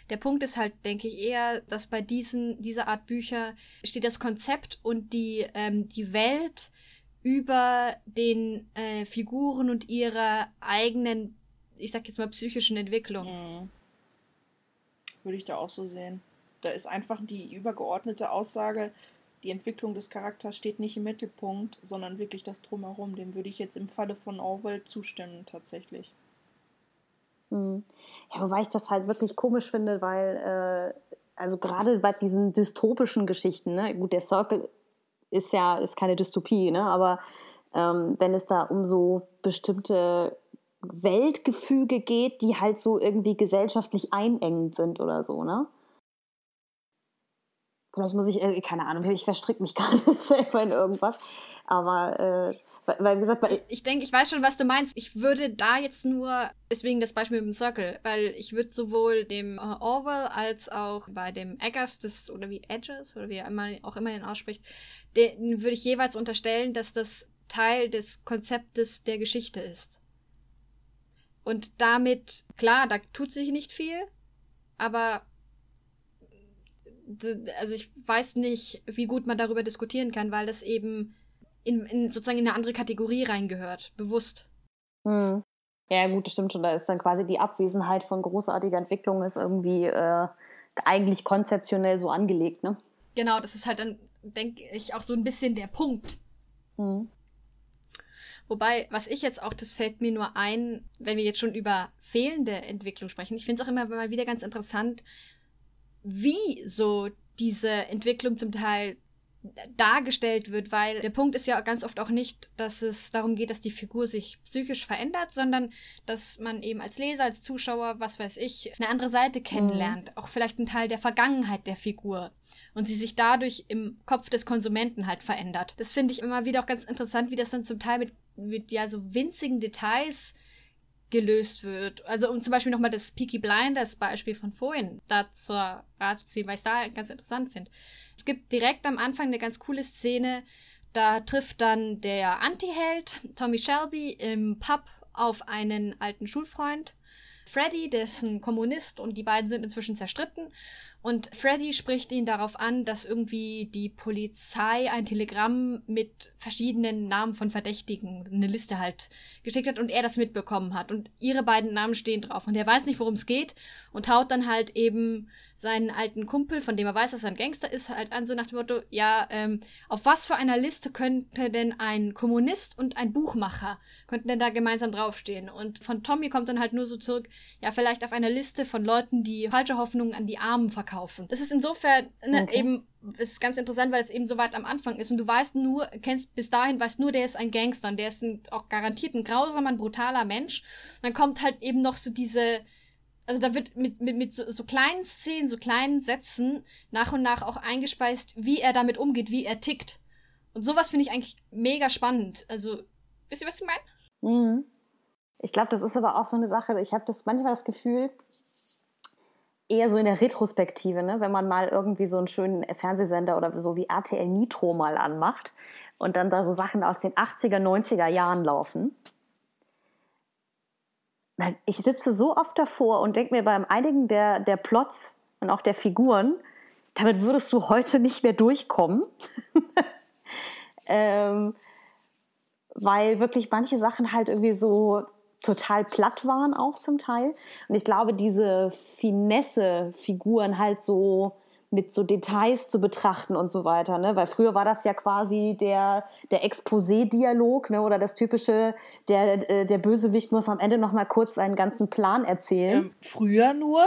der Punkt ist halt, denke ich, eher, dass bei diesen, dieser Art Bücher steht das Konzept und die, ähm, die Welt über den äh, Figuren und ihrer eigenen ich sag jetzt mal, psychischen Entwicklung. Mhm. Würde ich da auch so sehen. Da ist einfach die übergeordnete Aussage, die Entwicklung des Charakters steht nicht im Mittelpunkt, sondern wirklich das Drumherum. Dem würde ich jetzt im Falle von Orwell zustimmen, tatsächlich. Mhm. Ja, wobei ich das halt wirklich komisch finde, weil, äh, also gerade bei diesen dystopischen Geschichten, ne, gut, der Circle ist ja ist keine Dystopie, ne, aber ähm, wenn es da um so bestimmte Weltgefüge geht, die halt so irgendwie gesellschaftlich einengend sind oder so, ne? Vielleicht muss ich, äh, keine Ahnung, ich verstricke mich gerade selber in irgendwas. Aber, äh, weil, wie gesagt, weil ich denke, ich weiß schon, was du meinst. Ich würde da jetzt nur, deswegen das Beispiel mit dem Circle, weil ich würde sowohl dem äh, Orwell als auch bei dem Eggers, das, oder wie Edges, oder wie er immer, auch immer den ausspricht, den würde ich jeweils unterstellen, dass das Teil des Konzeptes der Geschichte ist. Und damit, klar, da tut sich nicht viel, aber also ich weiß nicht, wie gut man darüber diskutieren kann, weil das eben in, in sozusagen in eine andere Kategorie reingehört, bewusst. Hm. Ja, gut, das stimmt schon. Da ist dann quasi die Abwesenheit von großartiger Entwicklung ist irgendwie äh, eigentlich konzeptionell so angelegt, ne? Genau, das ist halt dann, denke ich, auch so ein bisschen der Punkt. Hm. Wobei, was ich jetzt auch, das fällt mir nur ein, wenn wir jetzt schon über fehlende Entwicklung sprechen. Ich finde es auch immer mal wieder ganz interessant, wie so diese Entwicklung zum Teil dargestellt wird, weil der Punkt ist ja ganz oft auch nicht, dass es darum geht, dass die Figur sich psychisch verändert, sondern dass man eben als Leser, als Zuschauer, was weiß ich, eine andere Seite kennenlernt, mhm. auch vielleicht einen Teil der Vergangenheit der Figur und sie sich dadurch im Kopf des Konsumenten halt verändert. Das finde ich immer wieder auch ganz interessant, wie das dann zum Teil mit, mit ja so winzigen Details gelöst wird. Also um zum Beispiel nochmal das Peaky Blinders Beispiel von vorhin dazu ziehen, weil ich es da ganz interessant finde. Es gibt direkt am Anfang eine ganz coole Szene, da trifft dann der Anti-Held Tommy Shelby im Pub auf einen alten Schulfreund. Freddy, ein Kommunist und die beiden sind inzwischen zerstritten. Und Freddy spricht ihn darauf an, dass irgendwie die Polizei ein Telegramm mit verschiedenen Namen von Verdächtigen, eine Liste halt, geschickt hat und er das mitbekommen hat. Und ihre beiden Namen stehen drauf. Und er weiß nicht, worum es geht und haut dann halt eben seinen alten Kumpel, von dem er weiß, dass er ein Gangster ist, halt an, so nach dem Motto, ja, ähm, auf was für einer Liste könnte denn ein Kommunist und ein Buchmacher, könnten denn da gemeinsam draufstehen? Und von Tommy kommt dann halt nur so zurück, ja, vielleicht auf einer Liste von Leuten, die falsche Hoffnungen an die Armen verkaufen. Das ist insofern ne, okay. eben ist ganz interessant, weil es eben so weit am Anfang ist und du weißt nur, kennst bis dahin, weißt nur, der ist ein Gangster und der ist ein, auch garantiert ein grausamer, ein brutaler Mensch. Und dann kommt halt eben noch so diese, also da wird mit, mit, mit so, so, kleinen Szenen, so kleinen Sätzen nach und nach auch eingespeist, wie er damit umgeht, wie er tickt. Und sowas finde ich eigentlich mega spannend. Also, wisst ihr, was ich meine? Mhm. Ich glaube, das ist aber auch so eine Sache, ich habe das manchmal das Gefühl, eher so in der Retrospektive, ne? wenn man mal irgendwie so einen schönen Fernsehsender oder so wie RTL Nitro mal anmacht und dann da so Sachen aus den 80er, 90er Jahren laufen ich sitze so oft davor und denke mir beim einigen der, der Plots und auch der Figuren, damit würdest du heute nicht mehr durchkommen. ähm, weil wirklich manche Sachen halt irgendwie so total platt waren auch zum Teil. Und ich glaube, diese Finesse-Figuren halt so mit so Details zu betrachten und so weiter, ne? Weil früher war das ja quasi der, der Exposé-Dialog, ne? Oder das typische, der, äh, der Bösewicht muss am Ende noch mal kurz seinen ganzen Plan erzählen. Ähm, früher nur?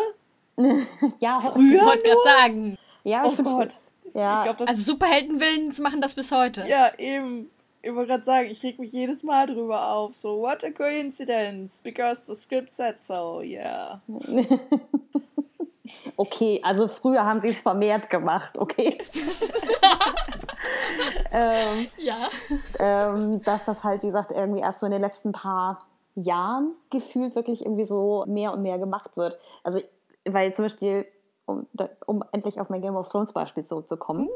ja, früher ich wollte gerade sagen. Ja, oh ich finde, ja. Ich glaub, also Superheldenwillens machen das bis heute. Ja, eben. Ich wollte gerade sagen, ich reg mich jedes Mal drüber auf. So, what a coincidence, because the script said so, yeah. Okay, also früher haben sie es vermehrt gemacht, okay. ähm, ja. Ähm, dass das halt, wie gesagt, irgendwie erst so in den letzten paar Jahren gefühlt wirklich irgendwie so mehr und mehr gemacht wird. Also, weil zum Beispiel, um, um endlich auf mein Game of Thrones Beispiel zurückzukommen,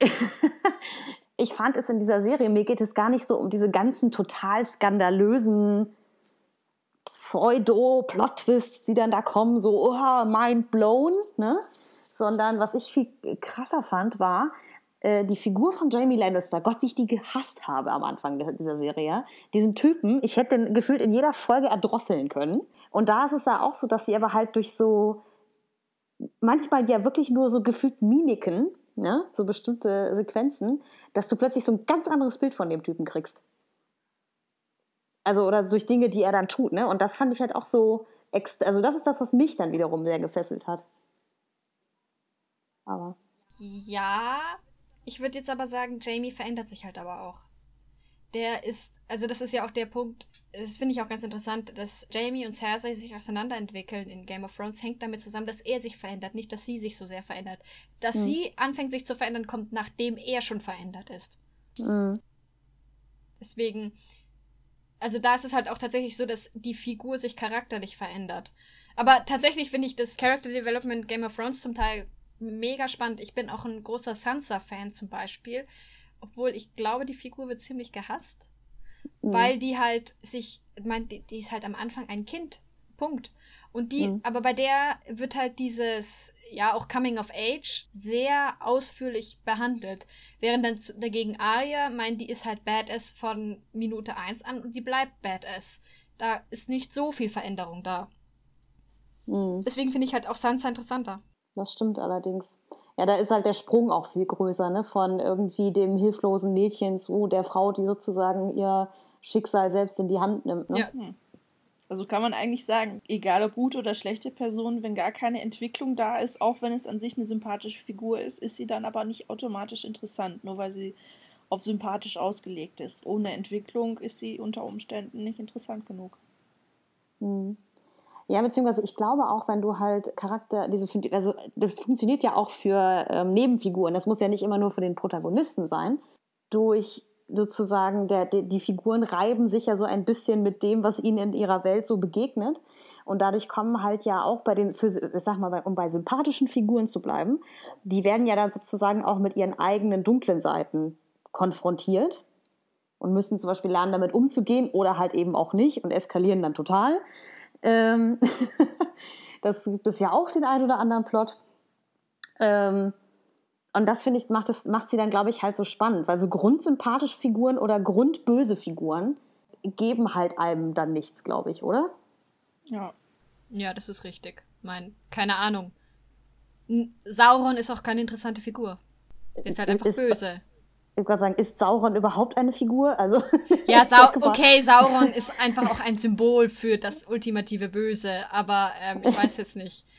ich fand es in dieser Serie, mir geht es gar nicht so um diese ganzen total skandalösen Pseudo-Plot-Twists, die dann da kommen, so, oh, mind blown, ne? Sondern was ich viel krasser fand, war, äh, die Figur von Jamie Lannister, Gott, wie ich die gehasst habe am Anfang dieser Serie, diesen Typen, ich hätte den gefühlt in jeder Folge erdrosseln können. Und da ist es ja auch so, dass sie aber halt durch so, manchmal ja wirklich nur so gefühlt Mimiken, ne? so bestimmte Sequenzen, dass du plötzlich so ein ganz anderes Bild von dem Typen kriegst also oder durch Dinge, die er dann tut, ne? Und das fand ich halt auch so, also das ist das, was mich dann wiederum sehr gefesselt hat. Aber. Ja, ich würde jetzt aber sagen, Jamie verändert sich halt aber auch. Der ist, also das ist ja auch der Punkt, das finde ich auch ganz interessant, dass Jamie und Cersei sich auseinanderentwickeln in Game of Thrones, hängt damit zusammen, dass er sich verändert, nicht, dass sie sich so sehr verändert. Dass hm. sie anfängt, sich zu verändern, kommt, nachdem er schon verändert ist. Hm. Deswegen, also da ist es halt auch tatsächlich so, dass die Figur sich charakterlich verändert. Aber tatsächlich finde ich das Character Development Game of Thrones zum Teil mega spannend. Ich bin auch ein großer Sansa-Fan zum Beispiel. Obwohl ich glaube, die Figur wird ziemlich gehasst. Mhm. Weil die halt sich, ich meine, die, die, ist halt am Anfang ein Kind. Punkt. Und die, mhm. aber bei der wird halt dieses, ja auch Coming of Age sehr ausführlich behandelt. Während dann dagegen Arya meint, die ist halt Badass von Minute 1 an und die bleibt Badass. Da ist nicht so viel Veränderung da. Mhm. Deswegen finde ich halt auch Sansa interessanter. Das stimmt allerdings. Ja, da ist halt der Sprung auch viel größer, ne? Von irgendwie dem hilflosen Mädchen zu der Frau, die sozusagen ihr Schicksal selbst in die Hand nimmt. Ne? Ja. Also kann man eigentlich sagen, egal ob gute oder schlechte Person, wenn gar keine Entwicklung da ist, auch wenn es an sich eine sympathische Figur ist, ist sie dann aber nicht automatisch interessant, nur weil sie auf sympathisch ausgelegt ist. Ohne Entwicklung ist sie unter Umständen nicht interessant genug. Hm. Ja, beziehungsweise ich glaube auch, wenn du halt Charakter, diese, also das funktioniert ja auch für ähm, Nebenfiguren, das muss ja nicht immer nur für den Protagonisten sein. Durch sozusagen, der, der, die Figuren reiben sich ja so ein bisschen mit dem, was ihnen in ihrer Welt so begegnet. Und dadurch kommen halt ja auch bei den, für, sag mal, um bei sympathischen Figuren zu bleiben, die werden ja dann sozusagen auch mit ihren eigenen dunklen Seiten konfrontiert und müssen zum Beispiel lernen, damit umzugehen oder halt eben auch nicht und eskalieren dann total. Ähm das gibt es ja auch den einen oder anderen Plot. Ähm und das finde ich, macht, es, macht sie dann, glaube ich, halt so spannend, weil so grundsympathische Figuren oder grundböse Figuren geben halt einem dann nichts, glaube ich, oder? Ja. Ja, das ist richtig. Mein, keine Ahnung. Sauron ist auch keine interessante Figur. ist halt einfach ist, böse. Ich würde gerade sagen, ist Sauron überhaupt eine Figur? Also, ja, Sau okay, Sauron ist einfach auch ein Symbol für das ultimative Böse, aber ähm, ich weiß jetzt nicht.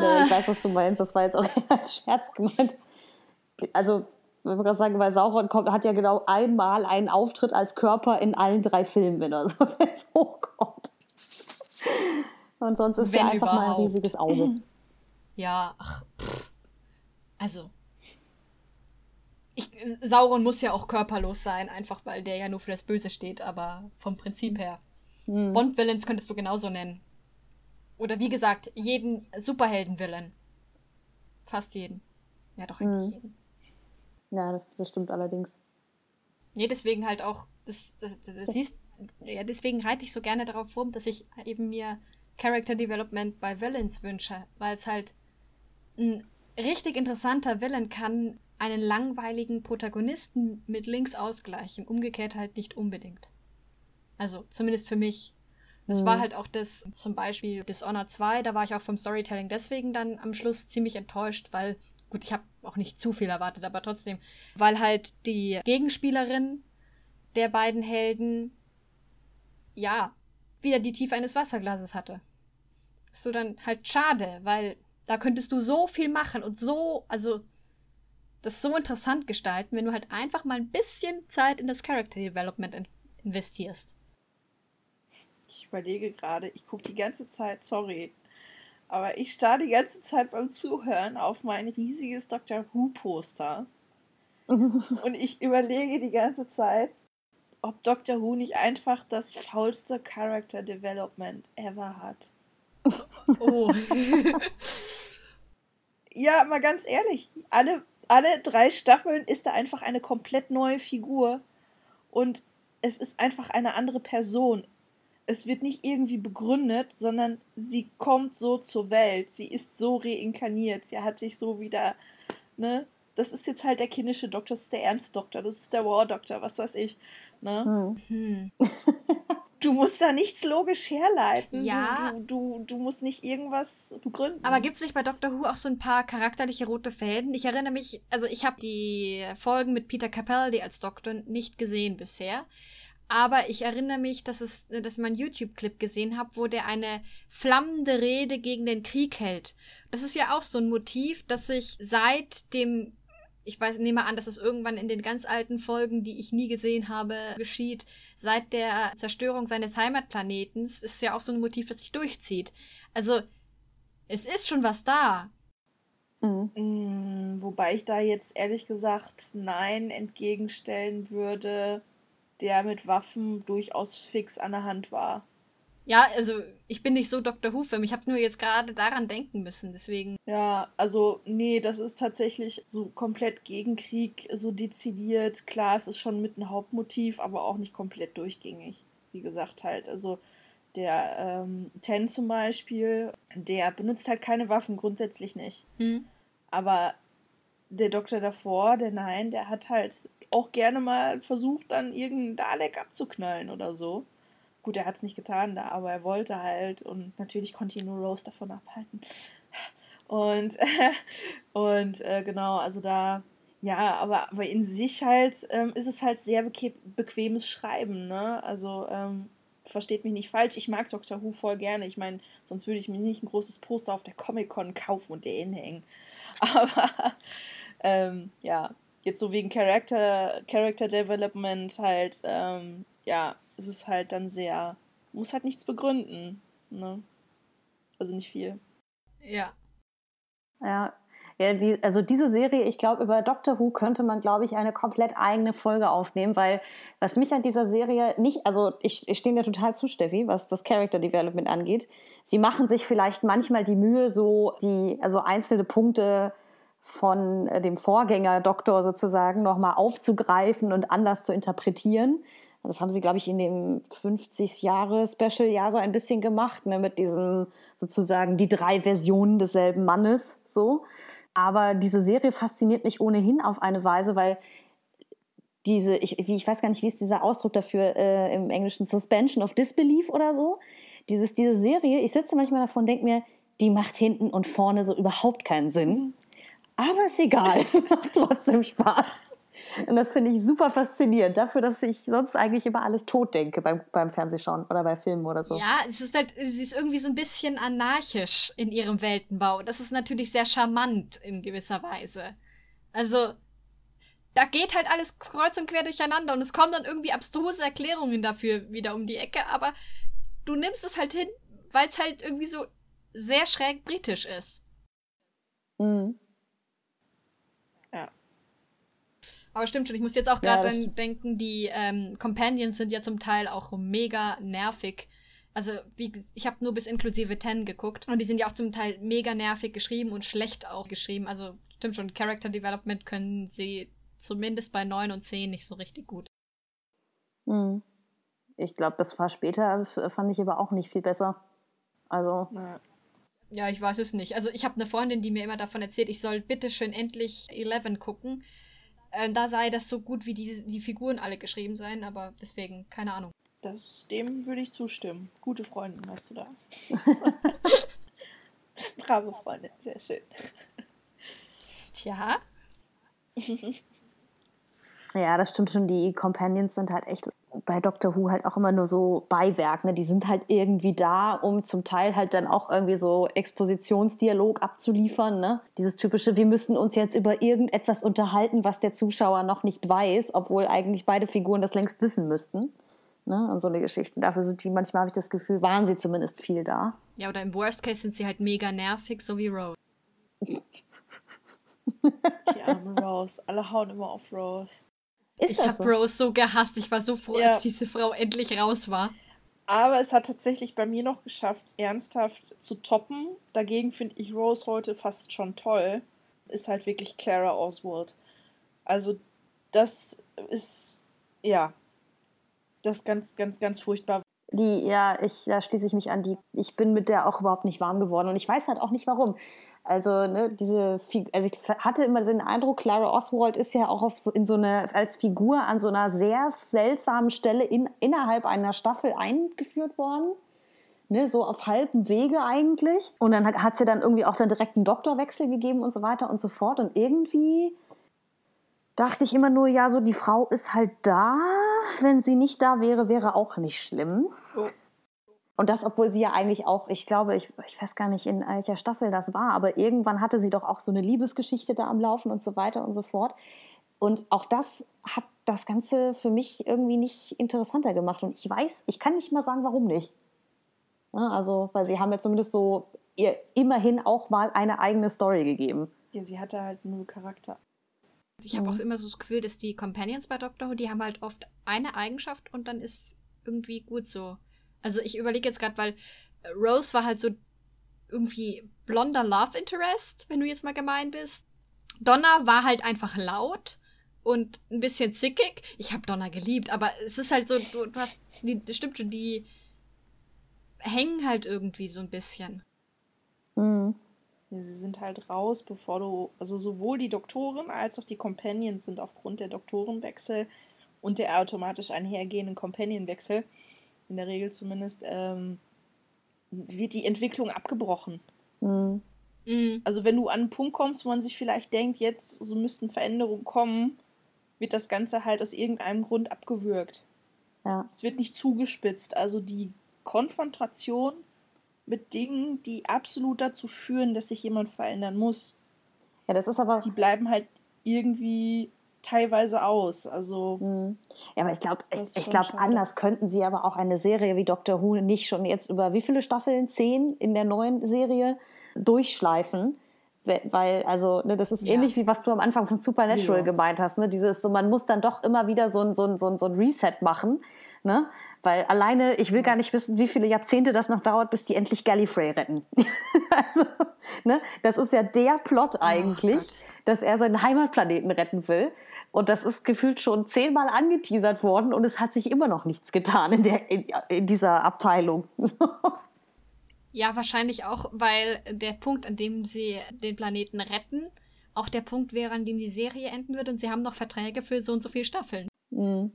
Nee, ich weiß, was du meinst. Das war jetzt auch als Scherz gemeint. Also, ich würde gerade sagen, weil Sauron kommt, hat ja genau einmal einen Auftritt als Körper in allen drei Filmen, wenn er so hochkommt. Und sonst ist wenn er einfach überhaupt. mal ein riesiges Auge. Ja, ach, also. Ich, Sauron muss ja auch körperlos sein, einfach weil der ja nur für das Böse steht, aber vom Prinzip her. Hm. Bond-Villains könntest du genauso nennen. Oder wie gesagt, jeden Superhelden-Villain. Fast jeden. Ja, doch eigentlich hm. jeden. Ja, das, das, stimmt allerdings. Nee, deswegen halt auch, das, das, das siehst, ja, deswegen reite ich so gerne darauf rum, dass ich eben mir Character Development bei Villains wünsche, weil es halt ein richtig interessanter Villain kann einen langweiligen Protagonisten mit links ausgleichen, umgekehrt halt nicht unbedingt. Also zumindest für mich. Das mhm. war halt auch das, zum Beispiel Dishonored 2, da war ich auch vom Storytelling deswegen dann am Schluss ziemlich enttäuscht, weil, gut, ich habe auch nicht zu viel erwartet, aber trotzdem, weil halt die Gegenspielerin der beiden Helden, ja, wieder die Tiefe eines Wasserglases hatte. ist so dann halt schade, weil da könntest du so viel machen und so, also das so interessant gestalten, wenn du halt einfach mal ein bisschen Zeit in das Character Development in investierst. Ich überlege gerade, ich gucke die ganze Zeit, sorry, aber ich starre die ganze Zeit beim Zuhören auf mein riesiges Doctor Who-Poster. Und ich überlege die ganze Zeit, ob Doctor Who nicht einfach das faulste Character Development ever hat. Oh. ja, mal ganz ehrlich, alle, alle drei Staffeln ist da einfach eine komplett neue Figur und es ist einfach eine andere Person es wird nicht irgendwie begründet, sondern sie kommt so zur Welt. Sie ist so reinkarniert. Sie hat sich so wieder, ne? Das ist jetzt halt der kindische Doktor, das ist der Ernstdoktor, das ist der War-Doktor, was weiß ich. Ne? Hm. du musst da nichts logisch herleiten. Ja. Du, du, du musst nicht irgendwas begründen. Aber gibt es nicht bei Doctor Who auch so ein paar charakterliche rote Fäden? Ich erinnere mich, also ich habe die Folgen mit Peter Capaldi als Doktor nicht gesehen bisher. Aber ich erinnere mich, dass, es, dass ich einen YouTube-Clip gesehen habe, wo der eine flammende Rede gegen den Krieg hält. Das ist ja auch so ein Motiv, das sich seit dem, ich weiß, nehme an, dass es irgendwann in den ganz alten Folgen, die ich nie gesehen habe, geschieht, seit der Zerstörung seines Heimatplanetens, ist ja auch so ein Motiv, das sich durchzieht. Also, es ist schon was da. Mhm. Mm, wobei ich da jetzt ehrlich gesagt Nein entgegenstellen würde der mit Waffen durchaus fix an der Hand war. Ja, also ich bin nicht so Dr. Who-Film. Ich habe nur jetzt gerade daran denken müssen, deswegen. Ja, also nee, das ist tatsächlich so komplett gegen Krieg, so dezidiert. Klar, es ist schon mit ein Hauptmotiv, aber auch nicht komplett durchgängig. Wie gesagt halt, also der ähm, Ten zum Beispiel, der benutzt halt keine Waffen, grundsätzlich nicht. Hm. Aber der Doktor davor, der Nein, der hat halt auch gerne mal versucht, dann irgendeinen Dalek abzuknallen oder so. Gut, er hat es nicht getan da, aber er wollte halt und natürlich konnte ihn nur Rose davon abhalten. Und, und äh, genau, also da, ja, aber, aber in sich halt ähm, ist es halt sehr beque bequemes Schreiben, ne? Also, ähm, versteht mich nicht falsch, ich mag Doctor Who voll gerne. Ich meine, sonst würde ich mir nicht ein großes Poster auf der Comic-Con kaufen und den hängen. Aber ähm, ja, jetzt so wegen Character, Character Development halt, ähm, ja, es ist halt dann sehr, muss halt nichts begründen, ne? Also nicht viel. Ja. Ja, ja die, also diese Serie, ich glaube, über Doctor Who könnte man, glaube ich, eine komplett eigene Folge aufnehmen, weil was mich an dieser Serie nicht, also ich, ich stehe mir total zu, Steffi, was das Character Development angeht. Sie machen sich vielleicht manchmal die Mühe, so die, also einzelne Punkte von äh, dem Vorgänger Doktor sozusagen nochmal aufzugreifen und anders zu interpretieren. Das haben sie, glaube ich, in dem 50-Jahre-Special ja so ein bisschen gemacht, ne, mit diesem sozusagen die drei Versionen desselben Mannes, so. Aber diese Serie fasziniert mich ohnehin auf eine Weise, weil diese, ich, wie, ich weiß gar nicht, wie ist dieser Ausdruck dafür äh, im Englischen, Suspension of Disbelief oder so. Dieses, diese Serie, ich sitze manchmal davon und denke mir, die macht hinten und vorne so überhaupt keinen Sinn. Aber ist egal, macht trotzdem Spaß. Und das finde ich super faszinierend, dafür, dass ich sonst eigentlich über alles tot denke beim, beim Fernsehschauen oder bei Filmen oder so. Ja, es ist halt, sie ist irgendwie so ein bisschen anarchisch in ihrem Weltenbau. Das ist natürlich sehr charmant in gewisser Weise. Also, da geht halt alles kreuz und quer durcheinander und es kommen dann irgendwie abstruse Erklärungen dafür wieder um die Ecke, aber du nimmst es halt hin, weil es halt irgendwie so sehr schräg britisch ist. Mhm. Aber stimmt schon, ich muss jetzt auch gerade ja, denken, die ähm, Companions sind ja zum Teil auch mega nervig. Also, wie, ich habe nur bis inklusive 10 geguckt und die sind ja auch zum Teil mega nervig geschrieben und schlecht auch geschrieben. Also, stimmt schon, Character Development können sie zumindest bei 9 und 10 nicht so richtig gut. Hm. Ich glaube, das war später, fand ich aber auch nicht viel besser. Also. Ja, ich weiß es nicht. Also, ich habe eine Freundin, die mir immer davon erzählt, ich soll bitte schön endlich 11 gucken äh, da sei das so gut, wie die, die Figuren alle geschrieben seien, aber deswegen, keine Ahnung. Das, dem würde ich zustimmen. Gute Freundin hast du da. Brave Freundin, sehr schön. Tja. Ja, das stimmt schon. Die Companions sind halt echt bei Doctor Who halt auch immer nur so Beiwerk. Ne? Die sind halt irgendwie da, um zum Teil halt dann auch irgendwie so Expositionsdialog abzuliefern. Ne? Dieses typische, wir müssen uns jetzt über irgendetwas unterhalten, was der Zuschauer noch nicht weiß, obwohl eigentlich beide Figuren das längst wissen müssten. Ne? Und so eine Geschichte. Dafür sind die, manchmal habe ich das Gefühl, waren sie zumindest viel da. Ja, oder im Worst Case sind sie halt mega nervig, so wie Rose. die arme Rose. Alle hauen immer auf Rose. Ist ich habe so? Rose so gehasst. Ich war so froh, ja. als diese Frau endlich raus war. Aber es hat tatsächlich bei mir noch geschafft, ernsthaft zu toppen. Dagegen finde ich Rose heute fast schon toll. Ist halt wirklich Clara Oswald. Also, das ist, ja, das ist ganz, ganz, ganz furchtbar. Die, ja, ich, da schließe ich mich an. Die, ich bin mit der auch überhaupt nicht warm geworden und ich weiß halt auch nicht warum. Also, ne, diese, also ich hatte immer so den Eindruck, Clara Oswald ist ja auch so, in so eine, als Figur an so einer sehr seltsamen Stelle in, innerhalb einer Staffel eingeführt worden. Ne, so auf halbem Wege eigentlich. Und dann hat, hat sie dann irgendwie auch dann direkt einen Doktorwechsel gegeben und so weiter und so fort. Und irgendwie dachte ich immer nur, ja, so die Frau ist halt da. Wenn sie nicht da wäre, wäre auch nicht schlimm. Oh. Und das, obwohl sie ja eigentlich auch, ich glaube, ich, ich weiß gar nicht, in welcher Staffel das war, aber irgendwann hatte sie doch auch so eine Liebesgeschichte da am Laufen und so weiter und so fort. Und auch das hat das Ganze für mich irgendwie nicht interessanter gemacht. Und ich weiß, ich kann nicht mal sagen, warum nicht. Ja, also, weil sie haben ja zumindest so ihr immerhin auch mal eine eigene Story gegeben. Ja, sie hatte halt nur Charakter. Ich habe mhm. auch immer so das Gefühl, dass die Companions bei Doctor Who, die haben halt oft eine Eigenschaft und dann ist irgendwie gut so. Also ich überlege jetzt gerade, weil äh, Rose war halt so irgendwie blonder Love Interest, wenn du jetzt mal gemein bist. Donna war halt einfach laut und ein bisschen zickig. Ich habe Donna geliebt, aber es ist halt so, du, du hast, die, stimmt schon, die, hängen halt irgendwie so ein bisschen. Mhm. Ja, sie sind halt raus, bevor du, also sowohl die Doktoren als auch die Companions sind aufgrund der Doktorenwechsel und der automatisch einhergehenden Companionwechsel, in der Regel zumindest, ähm, wird die Entwicklung abgebrochen. Mhm. Mhm. Also wenn du an einen Punkt kommst, wo man sich vielleicht denkt, jetzt so müssten Veränderungen kommen, wird das Ganze halt aus irgendeinem Grund abgewürgt. Ja. Es wird nicht zugespitzt. Also die Konfrontation mit Dingen, die absolut dazu führen, dass sich jemand verändern muss, ja, das ist aber. die bleiben halt irgendwie teilweise aus. Also Mhm. Ja, aber ich glaube, ich, glaube, anders könnten sie aber auch eine Serie wie Doctor Who nicht schon jetzt über wie viele Staffeln? Zehn in der neuen Serie durchschleifen. We- Weil, also, ne, das ist Ja. ähnlich wie was du am Anfang von Supernatural Ja. gemeint hast. Ne? Dieses so, man muss dann doch immer wieder so ein, so ein, so ein, so ein Reset machen. Ne? Weil alleine, ich will gar nicht wissen, wie viele Jahrzehnte das noch dauert, bis die endlich Gallifrey retten. also, ne? Das ist ja der Plot eigentlich Gott. Dass er seinen Heimatplaneten retten will. Und das ist gefühlt schon zehnmal angeteasert worden und es hat sich immer noch nichts getan in, der, in, in dieser Abteilung. Ja, wahrscheinlich auch, weil der Punkt, an dem sie den Planeten retten, auch der Punkt wäre, an dem die Serie enden wird und sie haben noch Verträge für so und so viele Staffeln. Mhm.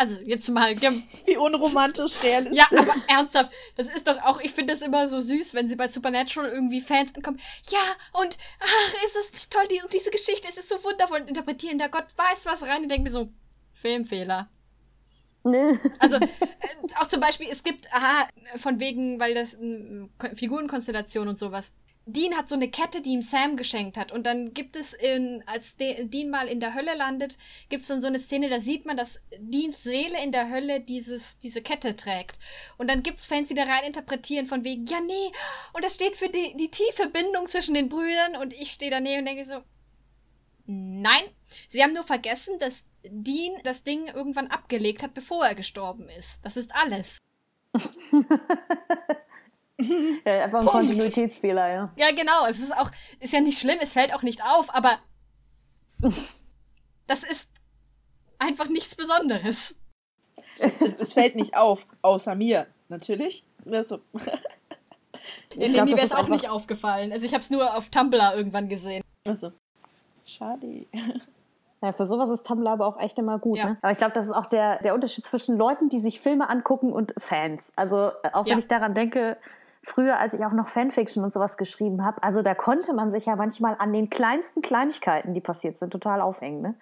Also jetzt mal, ja, wie unromantisch realistisch. ja aber ernsthaft, das ist doch auch, ich finde das immer so süß, wenn sie bei Supernatural irgendwie Fans ankommen. Ja, und ach, ist das nicht toll, die, und diese Geschichte, es ist so wundervoll und interpretieren, der Gott weiß was rein. Ich denke mir so, Filmfehler. Ne? Also äh, auch zum Beispiel, es gibt, aha, von wegen, weil das Ko- Figurenkonstellation und sowas. Dean hat so eine Kette, die ihm Sam geschenkt hat. Und dann gibt es, in, als De Dean mal in der Hölle landet, gibt es dann so eine Szene, da sieht man, dass Deans Seele in der Hölle dieses, diese Kette trägt. Und dann gibt es Fans, die da rein interpretieren von wegen, ja, nee, und das steht für die, die tiefe Bindung zwischen den Brüdern. Und ich stehe daneben und denke so, nein, sie haben nur vergessen, dass Dean das Ding irgendwann abgelegt hat, bevor er gestorben ist. Das ist alles. ja, einfach ein Punkt. Kontinuitätsfehler, ja. Ja, genau. Es ist auch, ist ja nicht schlimm, es fällt auch nicht auf, aber das ist einfach nichts Besonderes. es, es, es fällt nicht auf, außer mir, natürlich. Also, Nee, glaub, mir wäre es ist auch einfach- nicht aufgefallen. Also ich habe es nur auf Tumblr irgendwann gesehen. also. Schade. Ja, für sowas ist Tumblr aber auch echt immer gut. Ja. Ne? Aber ich glaube, das ist auch der, der Unterschied zwischen Leuten, die sich Filme angucken und Fans. Also äh, auch wenn Ja. ich daran denke, früher, als ich auch noch Fanfiction und sowas geschrieben habe, also da konnte man sich ja manchmal an den kleinsten Kleinigkeiten, die passiert sind, total aufhängen. Ne?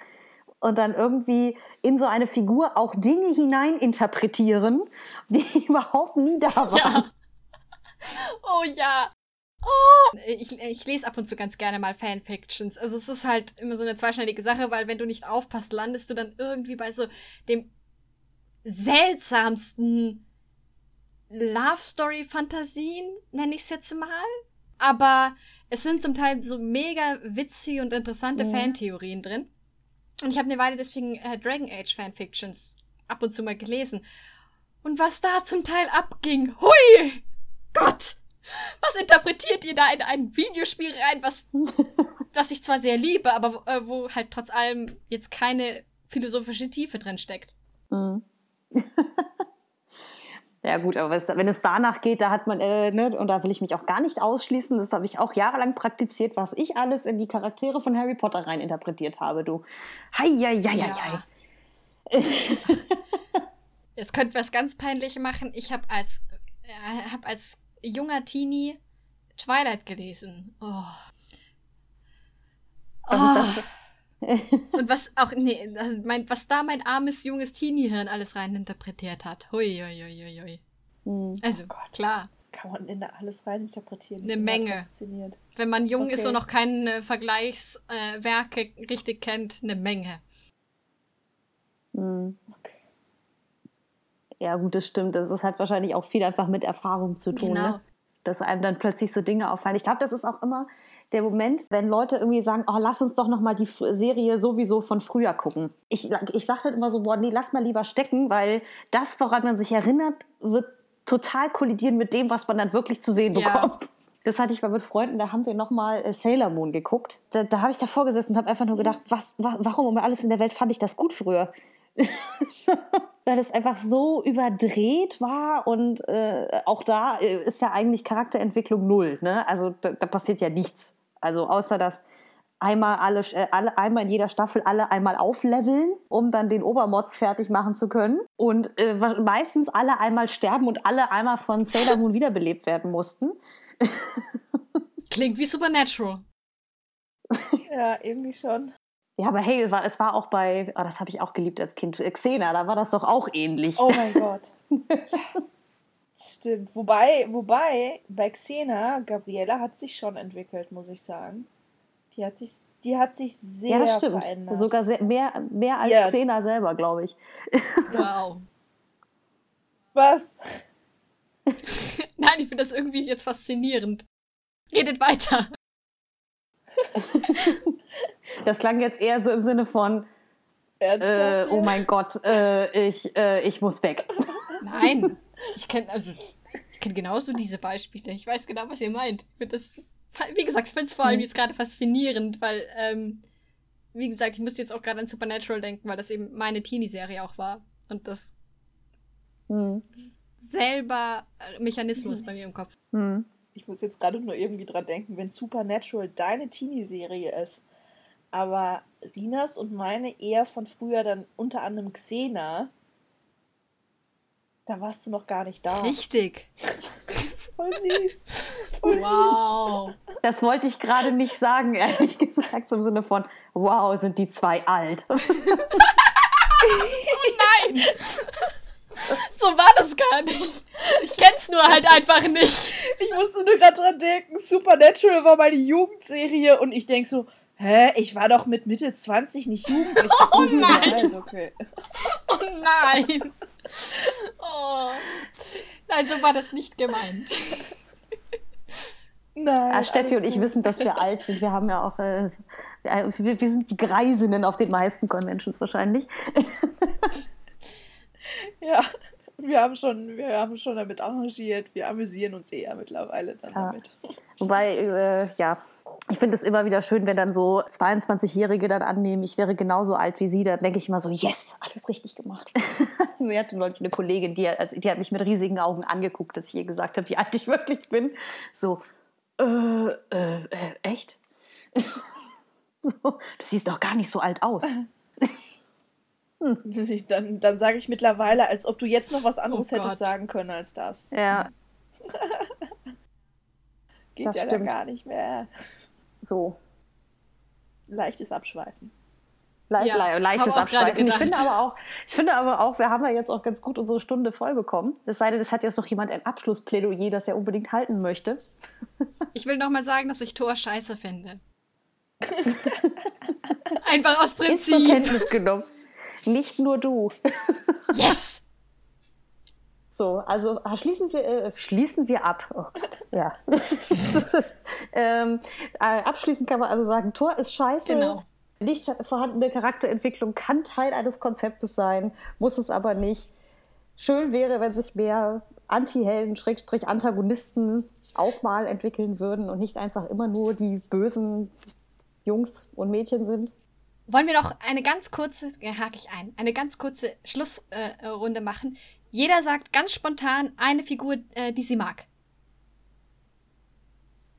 Und dann irgendwie in so eine Figur auch Dinge hineininterpretieren, die überhaupt nie da waren. Ja. Oh ja. Oh. Ich, ich lese ab und zu ganz gerne mal Fanfictions. Also es ist halt immer so eine zweischneidige Sache, weil wenn du nicht aufpasst, landest du dann irgendwie bei so dem seltsamsten Love Story Fantasien, nenne ich es jetzt mal. Aber es sind zum Teil so mega witzige und interessante Ja. Fantheorien drin. Und ich habe eine Weile deswegen äh, Dragon Age Fanfictions ab und zu mal gelesen. Und was da zum Teil abging, hui! Gott! Was interpretiert ihr da in ein Videospiel rein, was, was ich zwar sehr liebe, aber wo, äh, wo halt trotz allem jetzt keine philosophische Tiefe drin steckt? Mhm. Ja gut, aber es- wenn es danach geht, da hat man, äh, ne, und da will ich mich auch gar nicht ausschließen, das habe ich auch jahrelang praktiziert, was ich alles in die Charaktere von Harry Potter rein interpretiert habe, du. Hei, hei, hei, hei, hei. Jetzt könnten wir es ganz peinlich machen. Ich habe als, äh, hab als junger Teenie Twilight gelesen. Oh. Was Oh. ist das für... Und was auch, nee, das- mein, was da mein armes, junges Teenie-Hirn alles rein interpretiert hat. Hui, hui, hui, hui. Hm. Also, Oh Gott. klar, Was kann man denn da alles reininterpretieren? Eine Menge. Fasziniert. wenn man jung ist Okay. und noch keine Vergleichswerke äh, richtig kennt, eine Menge. Hm. Okay. Ja gut, das stimmt. Das ist halt wahrscheinlich auch viel einfach mit Erfahrung zu tun. Genau. Ne? dass einem dann plötzlich so Dinge auffallen. Ich glaube, das ist auch immer der Moment, wenn Leute irgendwie sagen, oh, lass uns doch noch mal die Serie sowieso von früher gucken. Ich, ich sage dann immer so, boah, nee, lass mal lieber stecken, weil das, woran man sich erinnert, wird total kollidieren mit dem, was man dann wirklich zu sehen Ja. bekommt. Das hatte ich mal mit Freunden, da haben wir noch mal äh, Sailor Moon geguckt. Da, da habe ich davor gesessen und habe einfach nur gedacht, was, wa warum um alles in der Welt fand ich das gut früher? weil es einfach so überdreht war und äh, auch da äh, ist ja eigentlich Charakterentwicklung null. Ne? Also da, da passiert ja nichts. Also außer dass einmal alle, äh, alle einmal in jeder Staffel alle einmal aufleveln, um dann den Obermods fertig machen zu können und äh, meistens alle einmal sterben und alle einmal von Sailor Moon wiederbelebt werden mussten. Klingt wie Supernatural. Ja, irgendwie schon. Ja, aber hey, es war, es war auch bei, oh, das habe ich auch geliebt als Kind, Xena, da war das doch auch ähnlich. Oh mein Gott. ja, stimmt. Wobei, wobei, bei Xena, Gabriella hat sich schon entwickelt, muss ich sagen. Die hat sich, die hat sich sehr ja, das stimmt. verändert. Sogar sehr, mehr, mehr als Ja. Xena selber, glaube ich. Wow. Was? Nein, ich finde das irgendwie jetzt faszinierend. Redet weiter. Das klang jetzt eher so im Sinne von, äh, oh mein Gott, äh, ich, äh, ich muss weg. Nein. Ich kenne also, ich kenn genauso diese Beispiele. Ich weiß genau, was ihr meint. Das, wie gesagt, ich finde es vor allem jetzt gerade faszinierend, weil, ähm, wie gesagt, ich musste jetzt auch gerade an Supernatural denken, weil das eben meine Teenie-Serie auch war. Und das Hm. selber äh, Mechanismus bei mir im Kopf. Hm. Ich muss jetzt gerade nur irgendwie dran denken, wenn Supernatural deine Teenie-Serie ist, aber Rinas und meine eher von früher dann unter anderem Xena, da warst du noch gar nicht da. Richtig. Voll süß. Voll süß. Wow. Das wollte ich gerade nicht sagen, ehrlich gesagt, im Sinne von, wow, sind die zwei alt. Nein! so war das gar nicht. Ich kenn's nur halt einfach nicht. Ich musste nur gerade dran denken, Supernatural war meine Jugendserie und ich denk so, hä, ich war doch mit Mitte 20 nicht jugendlich. Oh ich bin nein. alt, okay. Oh nein. Oh. Nein, so war das nicht gemeint. Nein. Ja, Steffi und ich gut. wissen, dass wir alt sind. Wir haben ja auch, äh, wir, wir sind die Greisinnen auf den meisten Conventions wahrscheinlich. Ja, wir haben schon, wir haben schon damit arrangiert. Wir amüsieren uns eher mittlerweile dann Ja. damit. Wobei, äh, ja, ich finde es immer wieder schön, wenn dann so 22-Jährige dann annehmen, ich wäre genauso alt wie sie. Da denke ich immer so, yes, alles richtig gemacht. sie hatte neulich eine Kollegin, die, also, die hat mich mit riesigen Augen angeguckt, dass ich ihr gesagt habe, wie alt ich wirklich bin. So, äh, äh, äh echt? so, du siehst doch gar nicht so alt aus. Dann, dann sage ich mittlerweile, als ob du jetzt noch was anderes Oh hättest Gott. sagen können als das. Ja, Geht das ja dann gar nicht mehr. so. Leichtes Abschweifen. Le Ja, le leichtes Abschweifen. Ich finde, aber auch, ich finde aber auch, wir haben ja jetzt auch ganz gut unsere Stunde voll bekommen. Es sei denn, es hat jetzt noch jemand ein Abschlussplädoyer, das er unbedingt halten möchte. Ich will nochmal sagen, dass ich Thor scheiße finde. Einfach aus Ist zur Prinzip. Kenntnis genommen. Nicht nur du. Yes! So, also ah, schließen wir, äh, schließen wir ab. Oh Gott, ja. ähm, äh, abschließend kann man also sagen, Tor ist scheiße. Genau. Nicht vorhandene Charakterentwicklung kann Teil eines Konzeptes sein, muss es aber nicht. Schön wäre, wenn sich mehr Anti-Helden, Schrägstrich Antagonisten auch mal entwickeln würden und nicht einfach immer nur die bösen Jungs und Mädchen sind. Wollen wir noch eine ganz kurze, ja, hake ich ein, eine ganz kurze Schlussrunde äh, machen. Jeder sagt ganz spontan eine Figur, äh, die sie mag.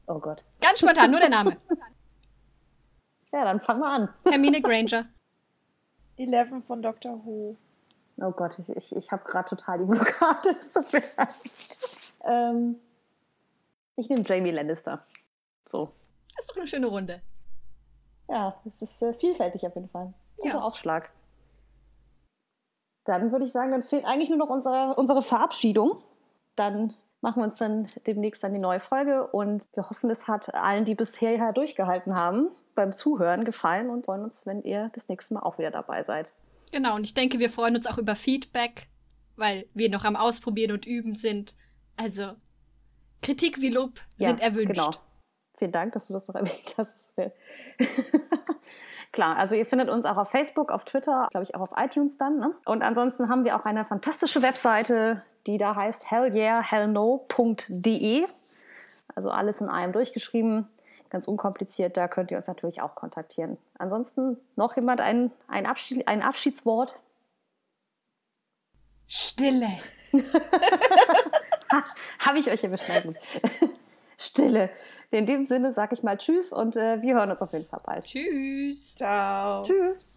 Oh Gott. Ganz spontan, nur der Name. Ja, dann fangen wir an. Hermine Granger. Eleven von Doctor Who. Oh Gott, ich, ich, ich habe gerade total die Blockade. Ähm, ich nehme Jamie Lannister. So. Das ist doch eine schöne Runde. Ja, es ist äh, vielfältig auf jeden Fall. Guter Ja. Aufschlag. Dann würde ich sagen, dann fehlt eigentlich nur noch unsere, unsere Verabschiedung. Dann machen wir uns dann demnächst an die neue Folge und wir hoffen, es hat allen, die bisher durchgehalten haben, beim Zuhören gefallen und freuen uns, wenn ihr das nächste Mal auch wieder dabei seid. Genau, und ich denke, wir freuen uns auch über Feedback, weil wir noch am Ausprobieren und Üben sind. Also, Kritik wie Lob sind erwünscht. Genau. Vielen Dank, dass du das noch erwähnt hast. Klar, also ihr findet uns auch auf Facebook, auf Twitter, glaube ich auch auf iTunes dann. Ne? Und ansonsten haben wir auch eine fantastische Webseite, die da heißt hellyeahhellno.de. Also alles in einem durchgeschrieben, ganz unkompliziert. Da könnt ihr uns natürlich auch kontaktieren. Ansonsten noch jemand ein, ein, Abschied, ein Abschiedswort? Stille. Habe ich euch? Na gut. Stille. In dem Sinne sage ich mal Tschüss und äh, wir hören uns auf jeden Fall bald. Tschüss. Ciao. Tschüss.